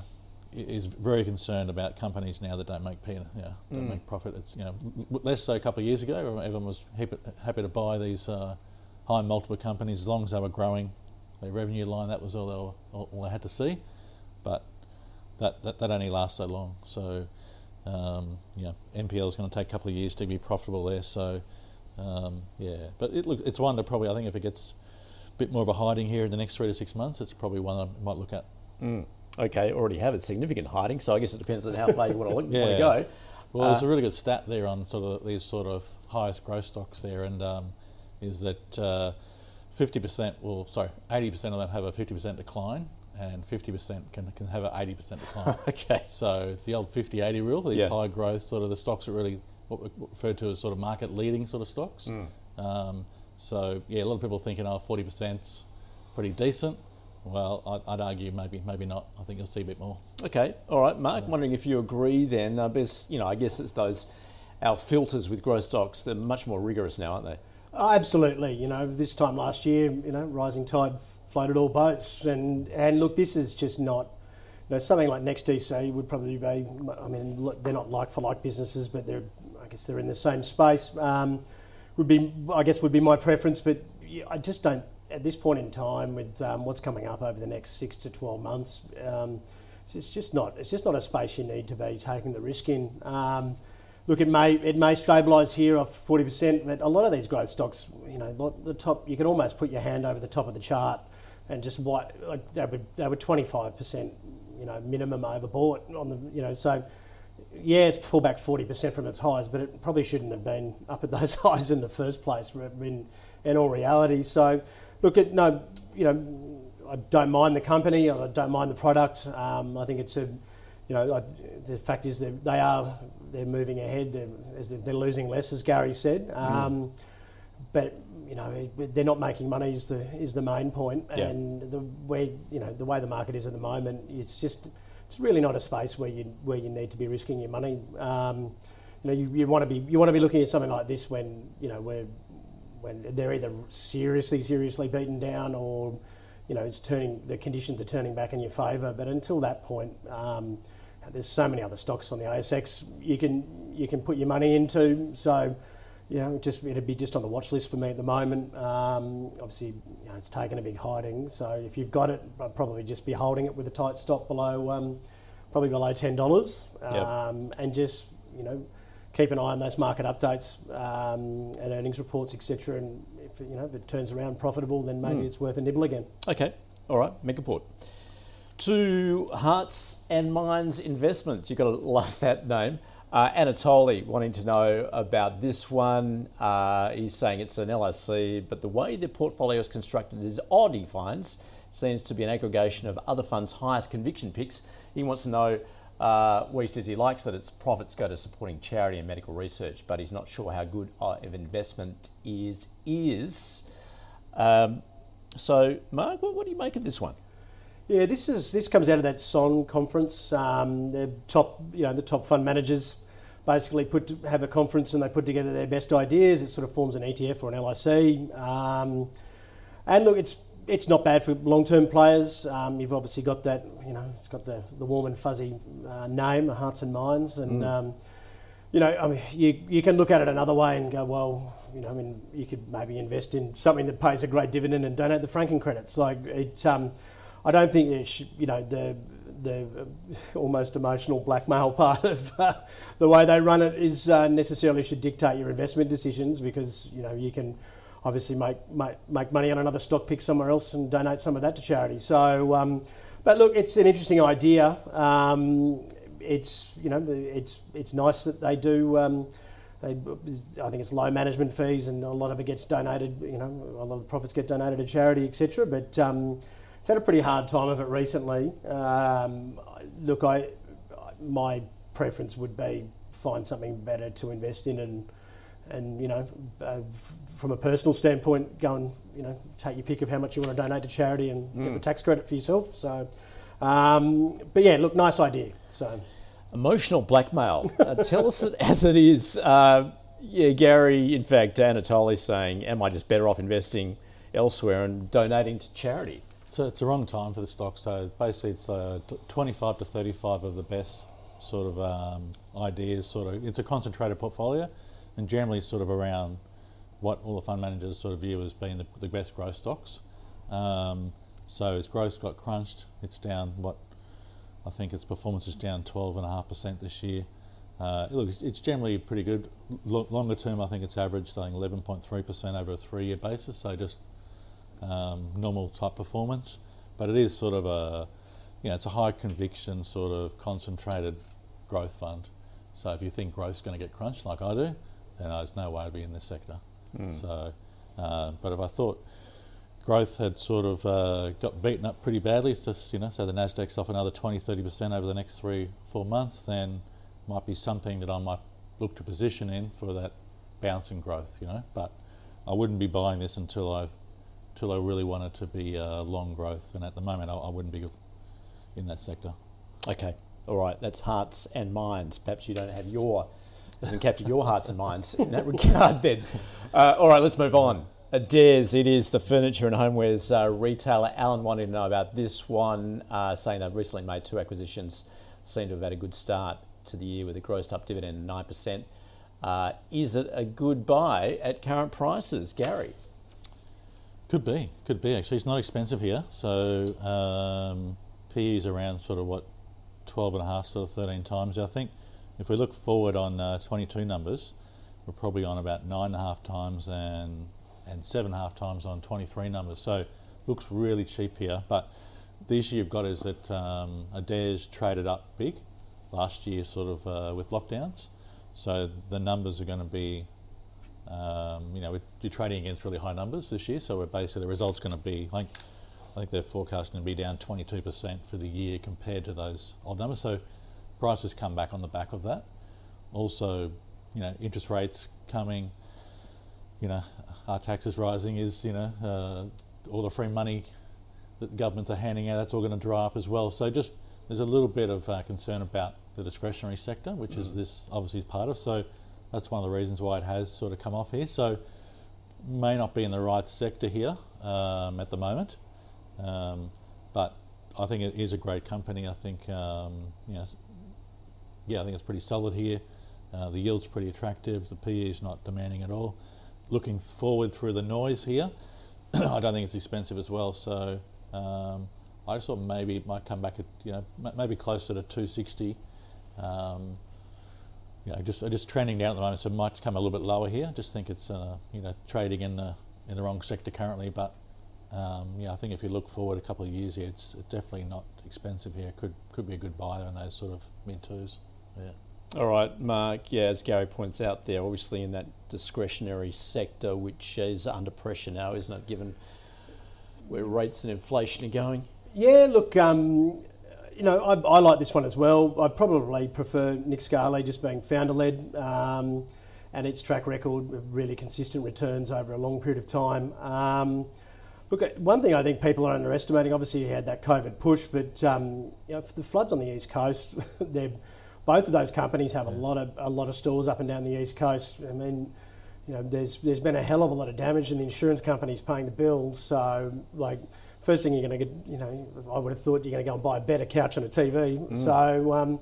is very concerned about companies now that don't make P, you know, don't make profit. It's you know less so a couple of years ago. Everyone was happy, happy to buy these uh, high multiple companies as long as they were growing their revenue line. That was all they, were, all, all they had to see. That that, that only lasts so long. So um, you know, NPL is going to take a couple of years to be profitable there. So um, yeah, but it look it's one that probably I think if it gets a bit more of a hiding here in the next three to six months, it's probably one I might look at. Okay, already have a significant hiding, so I guess it depends on how far you want to look, want to go. Well, there's Uh, a really good stat there on sort of these sort of highest growth stocks there, and um, is that uh, 50% will, sorry, 80% of them have a 50% decline, and 50% can, can have an 80% decline. Okay. So it's the old 50-80 rule. These Yeah. high growth sort of the stocks that really what we refer to as sort of market leading sort of stocks. Hmm. Um, so yeah, a lot of people thinking, oh, 40%'s pretty decent. Well, I'd, I'd argue maybe maybe not. I think you'll see a bit more. Okay, all right, Mark. Wondering if you agree then? Uh, because, you know, I guess it's those our filters with growth stocks. They're much more rigorous now, aren't they? Oh, absolutely. You know, this time last year, you know, rising tide floated all boats, and and look, this is just not. You know, something like NextDC would probably be. I mean, they're not like for like businesses, but they're. I guess they're in the same space. Um, would be, I guess, would be my preference, but I just don't. At this point in time, with um, what's coming up over the next six to twelve months, um, it's, it's just not. It's just not a space you need to be taking the risk in. Um, Look, it may it may stabilise here off forty percent, but a lot of these growth stocks, you know, the top you can almost put your hand over the top of the chart and just white like they were they were twenty five percent, you know, minimum overbought on the you know so. Yeah, it's pulled back forty percent from its highs, but it probably shouldn't have been up at those highs in the first place. In in all reality, so look at no, you know, I don't mind the company, I don't mind the product. Um, I think it's a you know, I, the fact is that they are they're moving ahead. They're, as they're, they're losing less, as Gary said. Um, But you know, they're not making money is the is the main point. Yeah. And the way you know the way the market is at the moment, it's just it's really not a space where you where you need to be risking your money. Um, you know, you, you want to be you want to be looking at something like this when you know where when they're either seriously seriously beaten down or you know it's turning the conditions are turning back in your favour. But until that point. Um, there's so many other stocks on the ASX you can you can put your money into. So, you know, just it'd be just on the watch list for me at the moment. Um, obviously, you know, it's taken a big hiding. So if you've got it, I'd probably just be holding it with a tight stop below, um, probably below ten dollars, Yep. um, and just you know keep an eye on those market updates um, and earnings reports, etc. And if you know if it turns around profitable, then maybe it's worth a nibble again. Okay, all right, Megaport. To Hearts and Minds Investments, you've got to love that name. Uh, Anatoly wanting to know about this one. Uh, he's saying it's an LIC, but the way the portfolio is constructed is odd, he finds. Seems to be an aggregation of other funds' highest conviction picks. He wants to know uh, where he says he likes that its profits go to supporting charity and medical research, but he's not sure how good of investment is. is. Um, so, Mark, what, what do you make of this one? Yeah, this is this comes out of that Sohn conference. Um, the top, you know, the top fund managers basically put to, have a conference and they put together their best ideas. It sort of forms an ETF or an LIC. Um, and look, it's it's not bad for long-term players. Um, you've obviously got that, you know, it's got the, the warm and fuzzy uh, name, Hearts and Minds, and um, you know, I mean, you, you can look at it another way and go, well, you know, I mean, you could maybe invest in something that pays a great dividend and donate the franking credits. Like it, um, I don't think you know, the the uh, almost emotional blackmail part of uh, the way they run it is uh, necessarily should dictate your investment decisions because you know you can obviously make, make make money on another stock pick somewhere else and donate some of that to charity. So, um, but look, it's an interesting idea. Um, it's you know it's it's nice that they do. Um, they, I think it's low management fees, and a lot of it gets donated. You know, a lot of profits get donated to charity, etc. But um, it's had a pretty hard time of it recently. Um, look, I my preference would be find something better to invest in, and and you know, uh, from a personal standpoint, go and you know take your pick of how much you want to donate to charity and get the tax credit for yourself. So, um, but yeah, look, nice idea. So. Emotional blackmail. Uh, tell us it as it is. Uh, yeah, Gary, in fact, Anatoly saying, Am I just better off investing elsewhere and donating to charity? So it's the wrong time for the stock. So basically, it's uh, 25 to 35 of the best sort of um, ideas. Sort of, it's a concentrated portfolio, and generally sort of around what all the fund managers sort of view as being the, the best growth stocks. Um, so its growth got crunched. It's down what I think its performance is down 12.5% this year. Uh, look, it's generally pretty good. L- longer term, I think it's averaged like 11.3% over a three-year basis. So just um, normal type performance. But it is sort of a, you know, it's a high conviction sort of concentrated growth fund. So if you think growth's going to get crunched like I do, then there's no way I'd be in this sector. Mm. So, uh, but if I thought growth had sort of uh, got beaten up pretty badly, it's just, you know, so the Nasdaq's off another 20, 30% over the next three, four months, then might be something that I might look to position in for that bouncing growth, you know. But I wouldn't be buying this until I, until I really wanted to be uh, long growth, and at the moment I, I wouldn't be in that sector. Okay, all right. That's hearts and minds. Perhaps you don't have your doesn't capture your hearts and minds in that regard. Then, uh, all right, let's move on. Adairs, it is the furniture and homewares uh, retailer. Alan wanted to know about this one, uh, saying they've recently made two acquisitions, seem to have had a good start to the year with a grossed up dividend of 9%. Uh, is it a good buy at current prices, Gary? Could be, could be actually. It's not expensive here, so um, PE is around sort of what 12 and a half, sort of 13 times. I think if we look forward on uh, 22 numbers, we're probably on about nine and a half times and and seven and a half times on 23 numbers. So looks really cheap here. But the issue you've got is that um, Adairs traded up big last year, sort of uh, with lockdowns. So the numbers are going to be, um, you know, you're trading against really high numbers this year. So we're basically the results going to be like, I think they're forecasting to be down 22% for the year compared to those old numbers. So prices come back on the back of that. Also, you know, interest rates coming. You know, our taxes rising is you know uh, all the free money that governments are handing out. That's all going to dry up as well. So just there's a little bit of uh, concern about the discretionary sector, which mm. is this obviously is part of. So that's one of the reasons why it has sort of come off here. So may not be in the right sector here um, at the moment, um, but I think it is a great company. I think um, you know, yeah, I think it's pretty solid here. Uh, the yield's pretty attractive. The PE is not demanding at all. Looking forward through the noise here, I don't think it's expensive as well. So um, I just thought maybe it might come back at you know maybe closer to 260. Um, you know, just just trending down at the moment, so it might come a little bit lower here. Just think it's uh, you know trading in the in the wrong sector currently, but um, yeah, I think if you look forward a couple of years here, it's, it's definitely not expensive here. Could could be a good buyer in those sort of mid twos. Yeah. All right, Mark. Yeah, as Gary points out, they're obviously in that discretionary sector, which is under pressure now, isn't it? Given where rates and inflation are going. Yeah, look, um, you know, I, I, like this one as well. I probably prefer Nick Scali just being founder led um, and its track record of really consistent returns over a long period of time. Um, look, one thing I think people are underestimating, obviously, you had that COVID push, but um, you know, the floods on the East Coast, both of those companies have a lot of a lot of stores up and down the East Coast. I mean, you know, there's there's been a hell of a lot of damage, and the insurance company's paying the bill. So, like, first thing you're going to get, you know, I would have thought you're going to go and buy a better couch and a TV. Mm. So, um,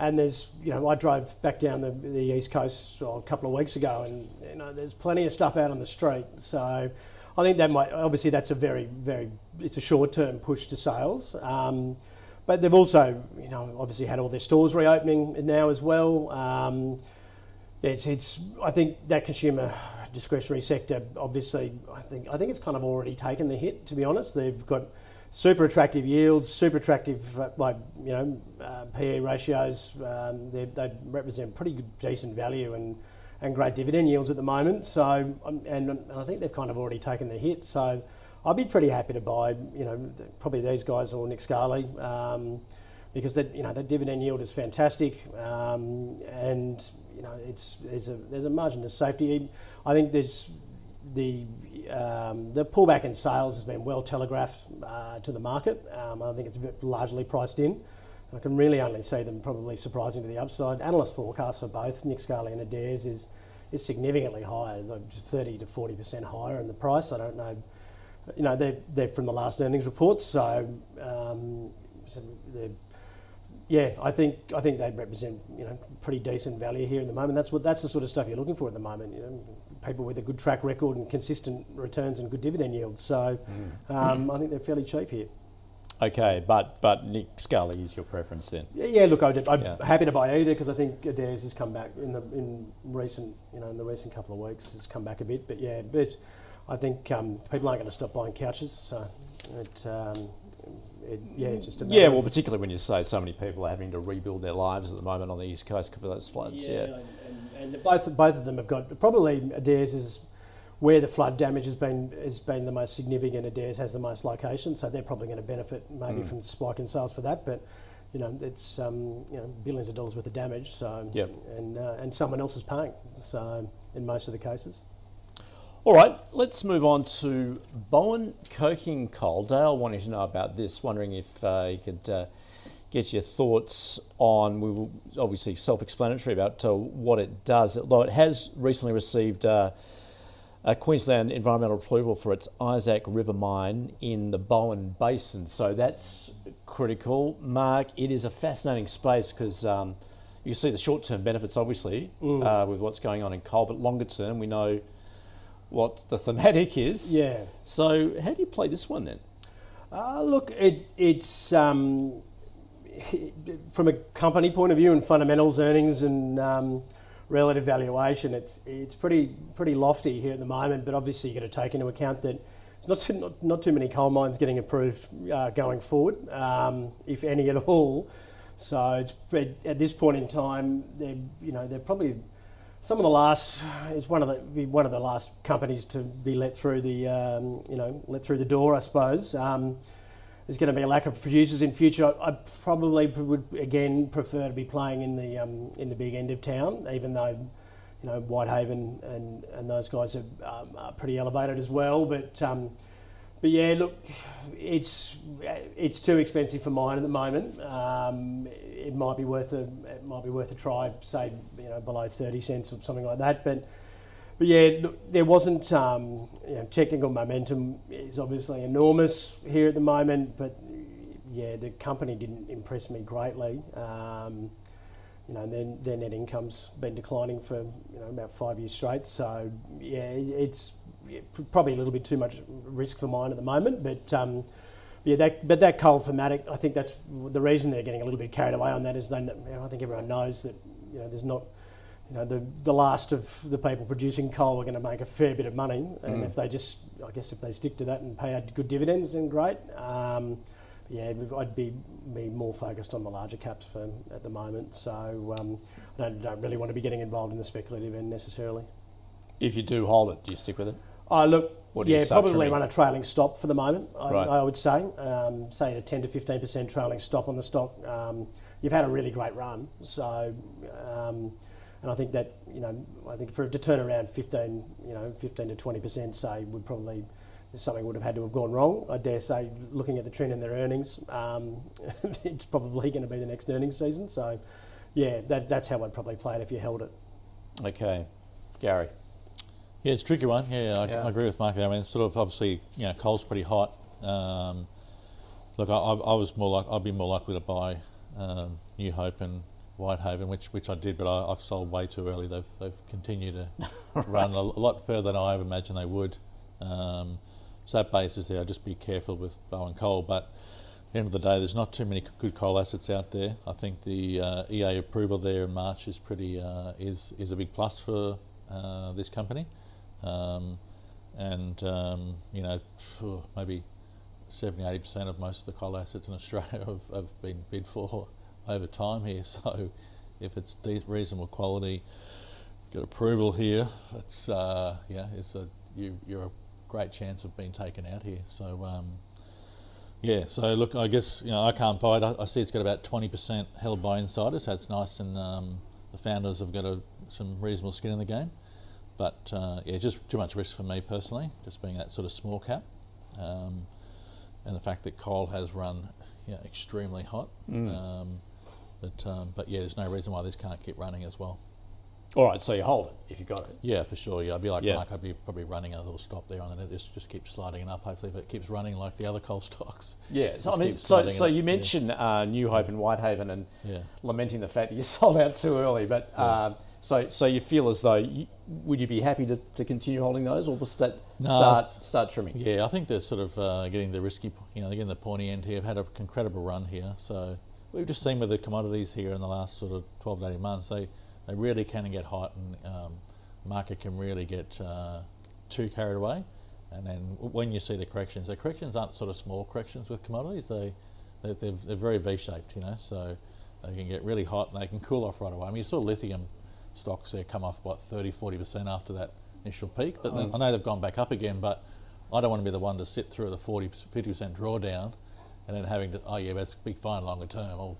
and there's, you know, I drove back down the, the East Coast a couple of weeks ago, and you know, there's plenty of stuff out on the street. So, I think that might obviously that's a very very it's a short term push to sales. Um, but they've also, you know, obviously had all their stores reopening now as well. Um, it's, it's, I think that consumer discretionary sector, obviously, I think, I think it's kind of already taken the hit. To be honest, they've got super attractive yields, super attractive, uh, like you know, uh, PE ratios. Um, they, they represent pretty good, decent value and and great dividend yields at the moment. So, um, and, and I think they've kind of already taken the hit. So, I'd be pretty happy to buy, you know, probably these guys or Nick Scali, um, because that, you know, the dividend yield is fantastic, um, and you know, it's there's a there's a margin of safety. I think there's the um, the pullback in sales has been well telegraphed uh, to the market. Um, I think it's largely priced in. I can really only see them probably surprising to the upside. Analyst forecasts for both Nick and Adairs is is significantly higher, like 30 to 40 percent higher in the price. I don't know you know, they're, they're from the last earnings reports, so, um, so they're yeah, I think I think they represent you know pretty decent value here in the moment. That's what that's the sort of stuff you're looking for at the moment. You know, people with a good track record and consistent returns and good dividend yields. So Mm. um, I think they're fairly cheap here. Okay, but but Nick Scali is your preference then. Yeah, yeah look, I'd, I'm Yeah. happy to buy either because I think Adairs has come back in the in recent you know in the recent couple of weeks has come back a bit. But yeah, but I think um, people aren't going to stop buying couches. So it, um, it yeah, it's just a Yeah, well, particularly when you say so many people are having to rebuild their lives at the moment on the east coast for those floods. Yeah. and, and, and both both of them have got probably Adairs is where the flood damage has been has been the most significant. Adairs has the most locations, so they're probably going to benefit maybe Mm. from the spike in sales for that. But you know, it's um, you know billions of dollars worth of damage. So Yep. and uh, and someone else is paying. So in most of the cases. All right, let's move on to Bowen coking coal. Dale wanting to know about this, wondering if uh, you could uh, get your thoughts on. We will obviously self-explanatory about uh, what it does, although it has recently received. Uh, a Queensland environmental approval for its Isaac River mine in the Bowen Basin. So that's critical. Mark, it is a fascinating space because um, you see the short term benefits, obviously, uh, with what's going on in coal, but longer term, we know what the thematic is. Yeah. So, how do you play this one then? Uh, look, it, it's um, from a company point of view and fundamentals, earnings, and um, relative valuation. It's it's pretty pretty lofty here at the moment. But obviously, you've got to take into account that it's not too, not, not too many coal mines getting approved uh, going forward, um, if any at all. So it's at this point in time, they're you know they're probably some of the last it's one of the one of the last companies to be let through the um, you know let through the door I suppose. Um, there's going to be a lack of producers in future. I, I probably would again prefer to be playing in the um, in the big end of town even though you know Whitehaven and, and those guys are, um, are pretty elevated as well. But um, but yeah, look, it's it's too expensive for mine at the moment. It might be worth a it might be worth a try, say you know below thirty cents or something like that. But but yeah, there wasn't um, you know, technical momentum is obviously enormous here at the moment. But yeah, the company didn't impress me greatly. Um, you know, then their net income's been declining for you know about five years straight. So yeah, it's probably a little bit too much risk for mine at the moment. But um, yeah, that but that coal thematic, I think that's the reason they're getting a little bit carried away on that is they, you know, I think everyone knows that you know there's not. You know, the, the last of the people producing coal are going to make a fair bit of money, and if they just, I guess, if they stick to that and pay out good dividends, then great. Um, yeah, I'd be be more focused on the larger caps for at the moment. So um, I don't, don't really want to be getting involved in the speculative end necessarily. If you do hold it, do you stick with it? I look, Or do you yeah, probably run a trailing stop for the moment. I, Right. I would say, um, say a ten to fifteen percent trailing stop on the stock. Um, you've had a really great run, so um, and I think that you know, I think for it to turn around fifteen, you know, fifteen to twenty percent, say would probably something would have had to have gone wrong. I dare say, looking at the trend in their earnings, um, it's probably going to be the next earnings season. So, yeah, that, that's how I'd probably play it if you held it. Okay. Gary. Yeah, it's a tricky one. Yeah, I, Yeah. I agree with Mark. there. I mean, it's sort of obviously, you know, coal's pretty hot. Um, look, I, I was more like I'd be more likely to buy um, New Hope and Whitehaven, which which I did, but I, I've sold way too early. They've they've continued to run a, lot further than I imagined they would. Um, so that basis there, just be careful with Bowen Coal. But at the end of the day, there's not too many good coal assets out there. I think the uh, EA approval there in March is pretty uh, is is a big plus for uh, this company. Um, and um, you know, maybe 70 80% of most of the coal assets in Australia have, have been bid for over time here. So, if it's reasonable quality, get approval here, it's uh, yeah, it's a you, you're a great chance of being taken out here. So, um, yeah. So look, I guess you know I can't buy it. I, I see it's got about 20% held by insiders. So it's nice, and um, the founders have got a, some reasonable skin in the game. But uh, yeah, just too much risk for me personally, just being that sort of small cap, um, and the fact that coal has run you know, extremely hot. Um, but um, but yeah, there's no reason why this can't keep running as well. All right, so you hold it if you got it. Yeah, for sure. Yeah, I'd be like Yeah. Mark. I'd be probably running a little stop there on the This just keeps sliding it up. Hopefully, if it keeps running like the other coal stocks. Yeah, so I mean, so, so it up. you Yeah. mentioned uh, New Hope and Whitehaven and Yeah. lamenting the fact that you sold out too early, but um, so so you feel as though you, would you be happy to, to continue holding those or start No. start start trimming? Yeah, I think they're sort of uh, getting the risky, you know, they're getting the pointy end here. Have had an incredible run here. So we've just seen with the commodities here in the last sort of 12 to 18 months, they, they really can get hot and um, market can really get uh, too carried away. And then when you see the corrections, the corrections aren't sort of small corrections with commodities. They, they they're, they're very V-shaped, you know. So they can get really hot and they can cool off right away. I mean, you saw lithium stocks there come off what 30, 40 percent after that initial peak. But then mm. I know they've gone back up again, but I don't want to be the one to sit through the 40, 50 percent drawdown, and then having to oh yeah, that's big fine longer term. Well,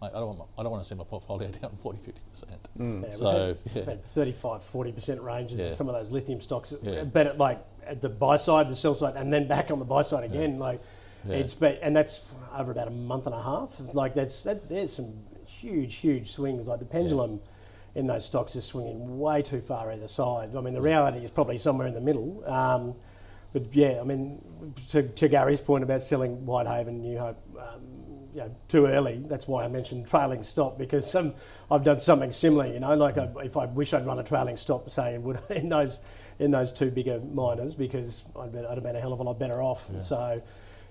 I, I don't want my, I don't want to see my portfolio down 40, 50 percent. Mm. Yeah, we've So had, yeah. had 35, 40% ranges in some of those lithium stocks. Yeah. But at, like at the buy side, the sell side, and then back on the buy side again. Like Yeah. it's and that's over about a month and a half. It's like that's that, there's some huge, huge swings. Like the pendulum in those stocks is swinging way too far either side. I mean, the reality is probably somewhere in the middle. Um, but yeah, I mean, to, to Gary's point about selling Whitehaven, New Hope, um, you know, too early. That's why I mentioned trailing stop because some I've done something similar. You know, like I, if I wish I'd run a trailing stop, say in, in those in those two bigger miners because I'd, been, I'd have been a hell of a lot better off. So,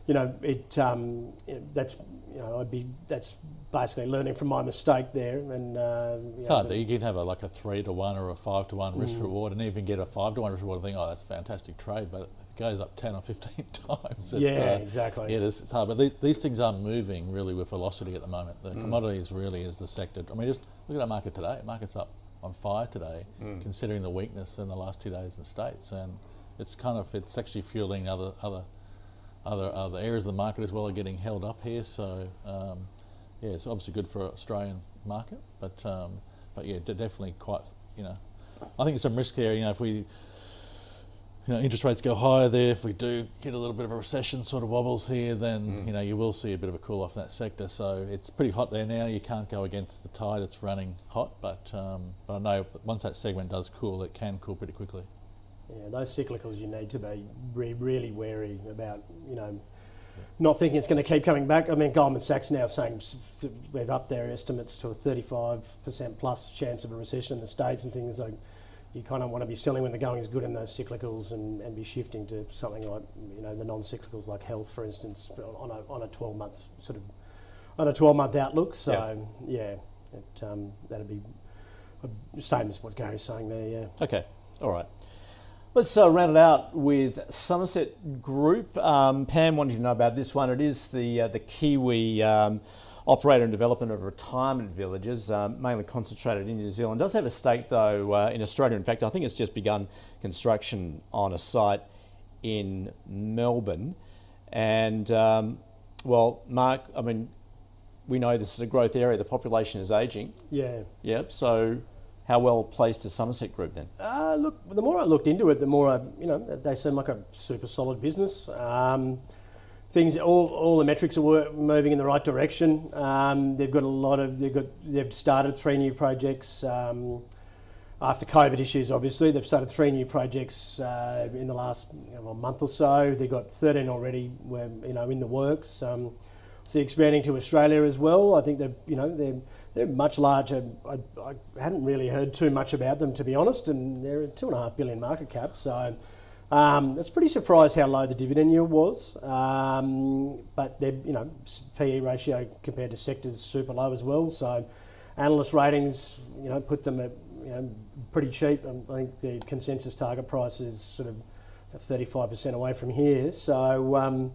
you know, it um, that's you know I'd be that's basically learning from my mistake there and. Uh, you It's know, hard. but- You can have a, like a three to one or a five to one Mm. risk reward, and even get a five to one risk reward and think, oh, that's a fantastic trade. But if it goes up ten or fifteen times, it's, Yeah, uh, exactly. Yeah, it's, it's hard. But these, these things are moving really with velocity at the moment. Mm. The commodities really is the sector. I mean, just look at our market today. Market's up on fire today, Mm. considering the weakness in the last two days in the states, and it's kind of it's actually fueling other other other other areas of the market as well are getting held up here. So um, yeah, it's obviously good for Australian market, but um, but yeah, de- definitely quite you know, I think it's some risk here. You know, if we you know interest rates go higher there, if we do get a little bit of a recession sort of wobbles here, then you know you will see a bit of a cool off in that sector. So it's pretty hot there now. You can't go against the tide; it's running hot. But um, but I know once that segment does cool, it can cool pretty quickly. Yeah, those cyclicals you need to be re- really wary about. You know, not thinking it's going to keep coming back. I mean, Goldman Sachs now saying they've upped their estimates to a 35% plus chance of a recession in the states and things like. You kind of want to be selling when the going is good in those cyclicals and, and be shifting to something like you know the non-cyclicals like health, for instance, on a on a 12 month sort of on a 12 month outlook. So yeah, it, um, that'd be uh, same as what Gary's saying there. Yeah. Okay, all right. Let's uh, round it out with Somerset Group. Um, Pam wanted to know about this one. It is the uh, the Kiwi um, operator and development of retirement villages, um, mainly concentrated in New Zealand. Does have a stake though uh, in Australia. In fact, I think it's just begun construction on a site in Melbourne. And um, well, Mark, I mean, we know this is a growth area. The population is ageing. Yeah. Yep. So, how well placed is Somerset Group then? Uh, look, the more I looked into it, the more I, you know, they seem like a super solid business. Um, things, all, all the metrics are moving in the right direction. Um, they've got a lot of, they've got, they've started three new projects. Um, after COVID issues, obviously, they've started three new projects uh, in the last you know, month or so. They've got 13 already, where, you know, in the works. Um, so expanding to Australia as well. I think they're, you know, they're they're much larger. I, I hadn't really heard too much about them, to be honest, and they're a two and a half billion market cap. So um, that's pretty surprised how low the dividend yield was. Um, but they're, you know, PE ratio compared to sectors super low as well. So analyst ratings, you know, put them at you know pretty cheap. Um, I think the consensus target price is sort of 35% away from here. So. Um,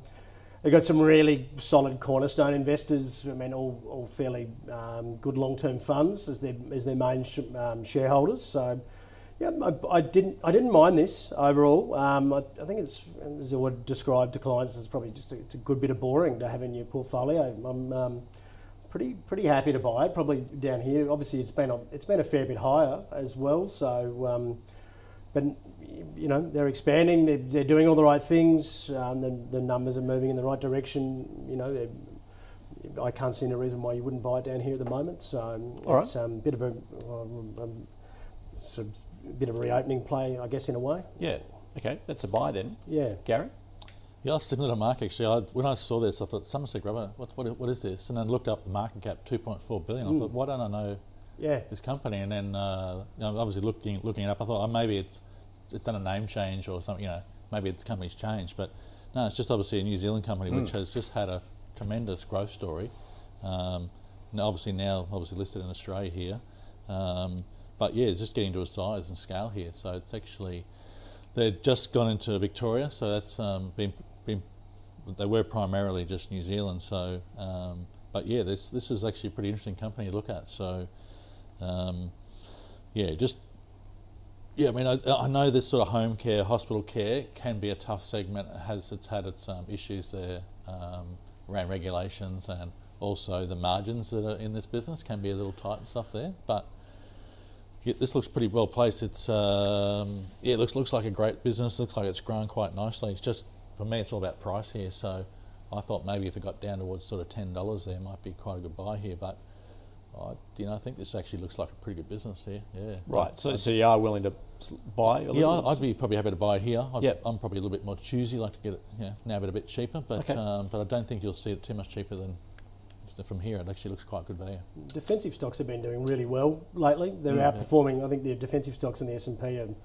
They've got some really solid cornerstone investors. I mean, all, all fairly um, good long-term funds as their as their main sh- um, shareholders. So, yeah, I, I didn't I didn't mind this overall. Um, I, I think it's as I would describe to clients, it's probably just a, it's a good bit of boring to have in your portfolio. I'm um, pretty pretty happy to buy it. Probably down here. Obviously, it's been a, it's been a fair bit higher as well. So. But you know they're expanding. They're, they're doing all the right things. Um, the, the numbers are moving in the right direction. You know, I can't see any reason why you wouldn't buy it down here at the moment. So um, All right. it's a um, bit of a um, um, sort of a bit of a reopening play, I guess, in a way. Yeah. Okay, that's a buy then. Yeah. Gary? Yeah, I was similar to Mark actually. I, when I saw this, I thought Somerset Grubber, what, what, what is this? And then looked up the market cap, 2.4 billion. I thought, why don't I know Yeah. this company? And then, uh, you know, obviously looking looking it up, I thought, oh, maybe it's it's done a name change or something. You know, maybe its company's changed. But no, it's just obviously a New Zealand company which has just had a tremendous growth story. Um, and obviously now, obviously listed in Australia here. Um, but yeah, it's just getting to a size and scale here. So it's actually they've just gone into Victoria, so that's um, been been they were primarily just New Zealand. So, um, but yeah, this this is actually a pretty interesting company to look at. So, um, yeah, just yeah. I mean, I, I know this sort of home care, hospital care can be a tough segment. It has it's had its um, issues there um, around regulations and also the margins that are in this business can be a little tight and stuff there, but. Yeah, this looks pretty well placed. It's um, yeah, it looks looks like a great business. Looks like it's grown quite nicely. It's just for me, it's all about price here. So I thought maybe if it got down towards sort of ten dollars, there might be quite a good buy here. But I, you know, I think this actually looks like a pretty good business here. Yeah. Right. So, so you are willing to buy? A Yeah, little? I'd be probably happy to buy here. I'd, Yep. I'm probably a little bit more choosy, like to get it, you know, nab it a bit cheaper. But Okay. um, but I don't think you'll see it too much cheaper than from here. It actually looks quite good value. Defensive stocks have been doing really well lately. They're outperforming. I think the defensive stocks in the S and P are pro-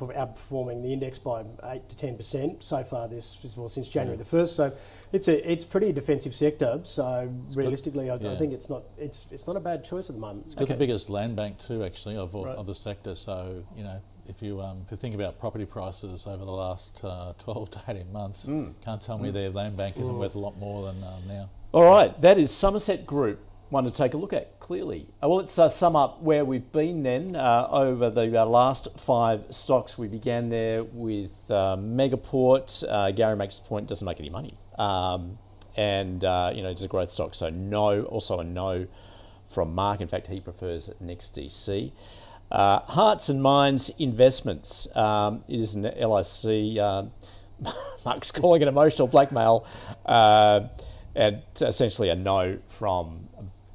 outperforming the index by eight to ten percent so far this well since January the first. So it's a it's pretty defensive sector. So realistically, I, I yeah. think it's not it's it's not a bad choice at the moment. Got the biggest land bank too, actually, of, all Right. of the sector. So you know, if you um, if you think about property prices over the last uh, 12 to 18 months, can't tell me their land bank isn't worth a lot more than um, now. All right, that is Somerset Group. One to take a look at, clearly. Uh, well, let's uh, sum up where we've been then uh, over the uh, last five stocks. We began there with uh, Megaport. Uh, Gary makes the point, doesn't make any money. Um, and, you know, it's a growth stock, so no, also a no from Mark. In fact, he prefers NextDC. Hearts and Minds Investments. Um, it is an LIC. Mark's calling it emotional blackmail. And essentially a no from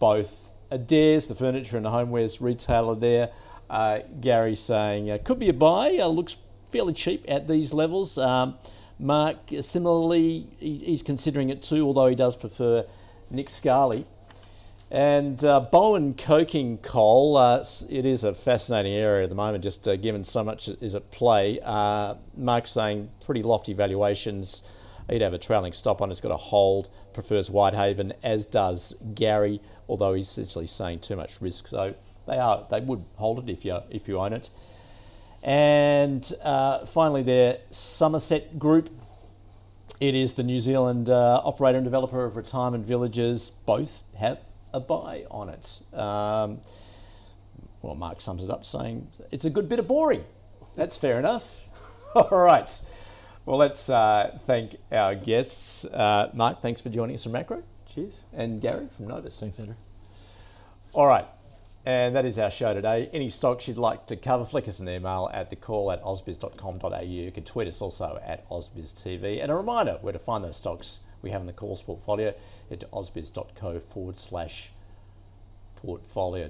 both Adair's, the furniture and the homewares retailer there. Uh, Gary saying uh, could be a buy, uh, looks fairly cheap at these levels. Um, Mark, similarly, he, he's considering it too, although he does prefer Nick Scali. And uh, Bowen coking coal, uh, it is a fascinating area at the moment, just uh, given so much is at play. Uh, Mark's saying pretty lofty valuations. He'd have a trailing stop on. It's got a hold. Prefers Whitehaven, as does Gary, although he's essentially saying too much risk. So they are they would hold it if you if you own it. And uh, finally, there Somerset Group. It is the New Zealand uh, operator and developer of retirement villages. Both have a buy on it. Um, well, Mark sums it up saying it's a good bit of boring. That's fair enough. All right. Well, let's uh, thank our guests. Uh, Mark, thanks for joining us from Maqro. Cheers. And Gary from Novus. Thanks, Andrew. All right. And that is our show today. Any stocks you'd like to cover, flick us an email at the call at ausbiz.com.au. You can tweet us also at ausbiztv. And a reminder where to find those stocks we have in the calls portfolio. Head to ausbiz.co forward slash portfolio.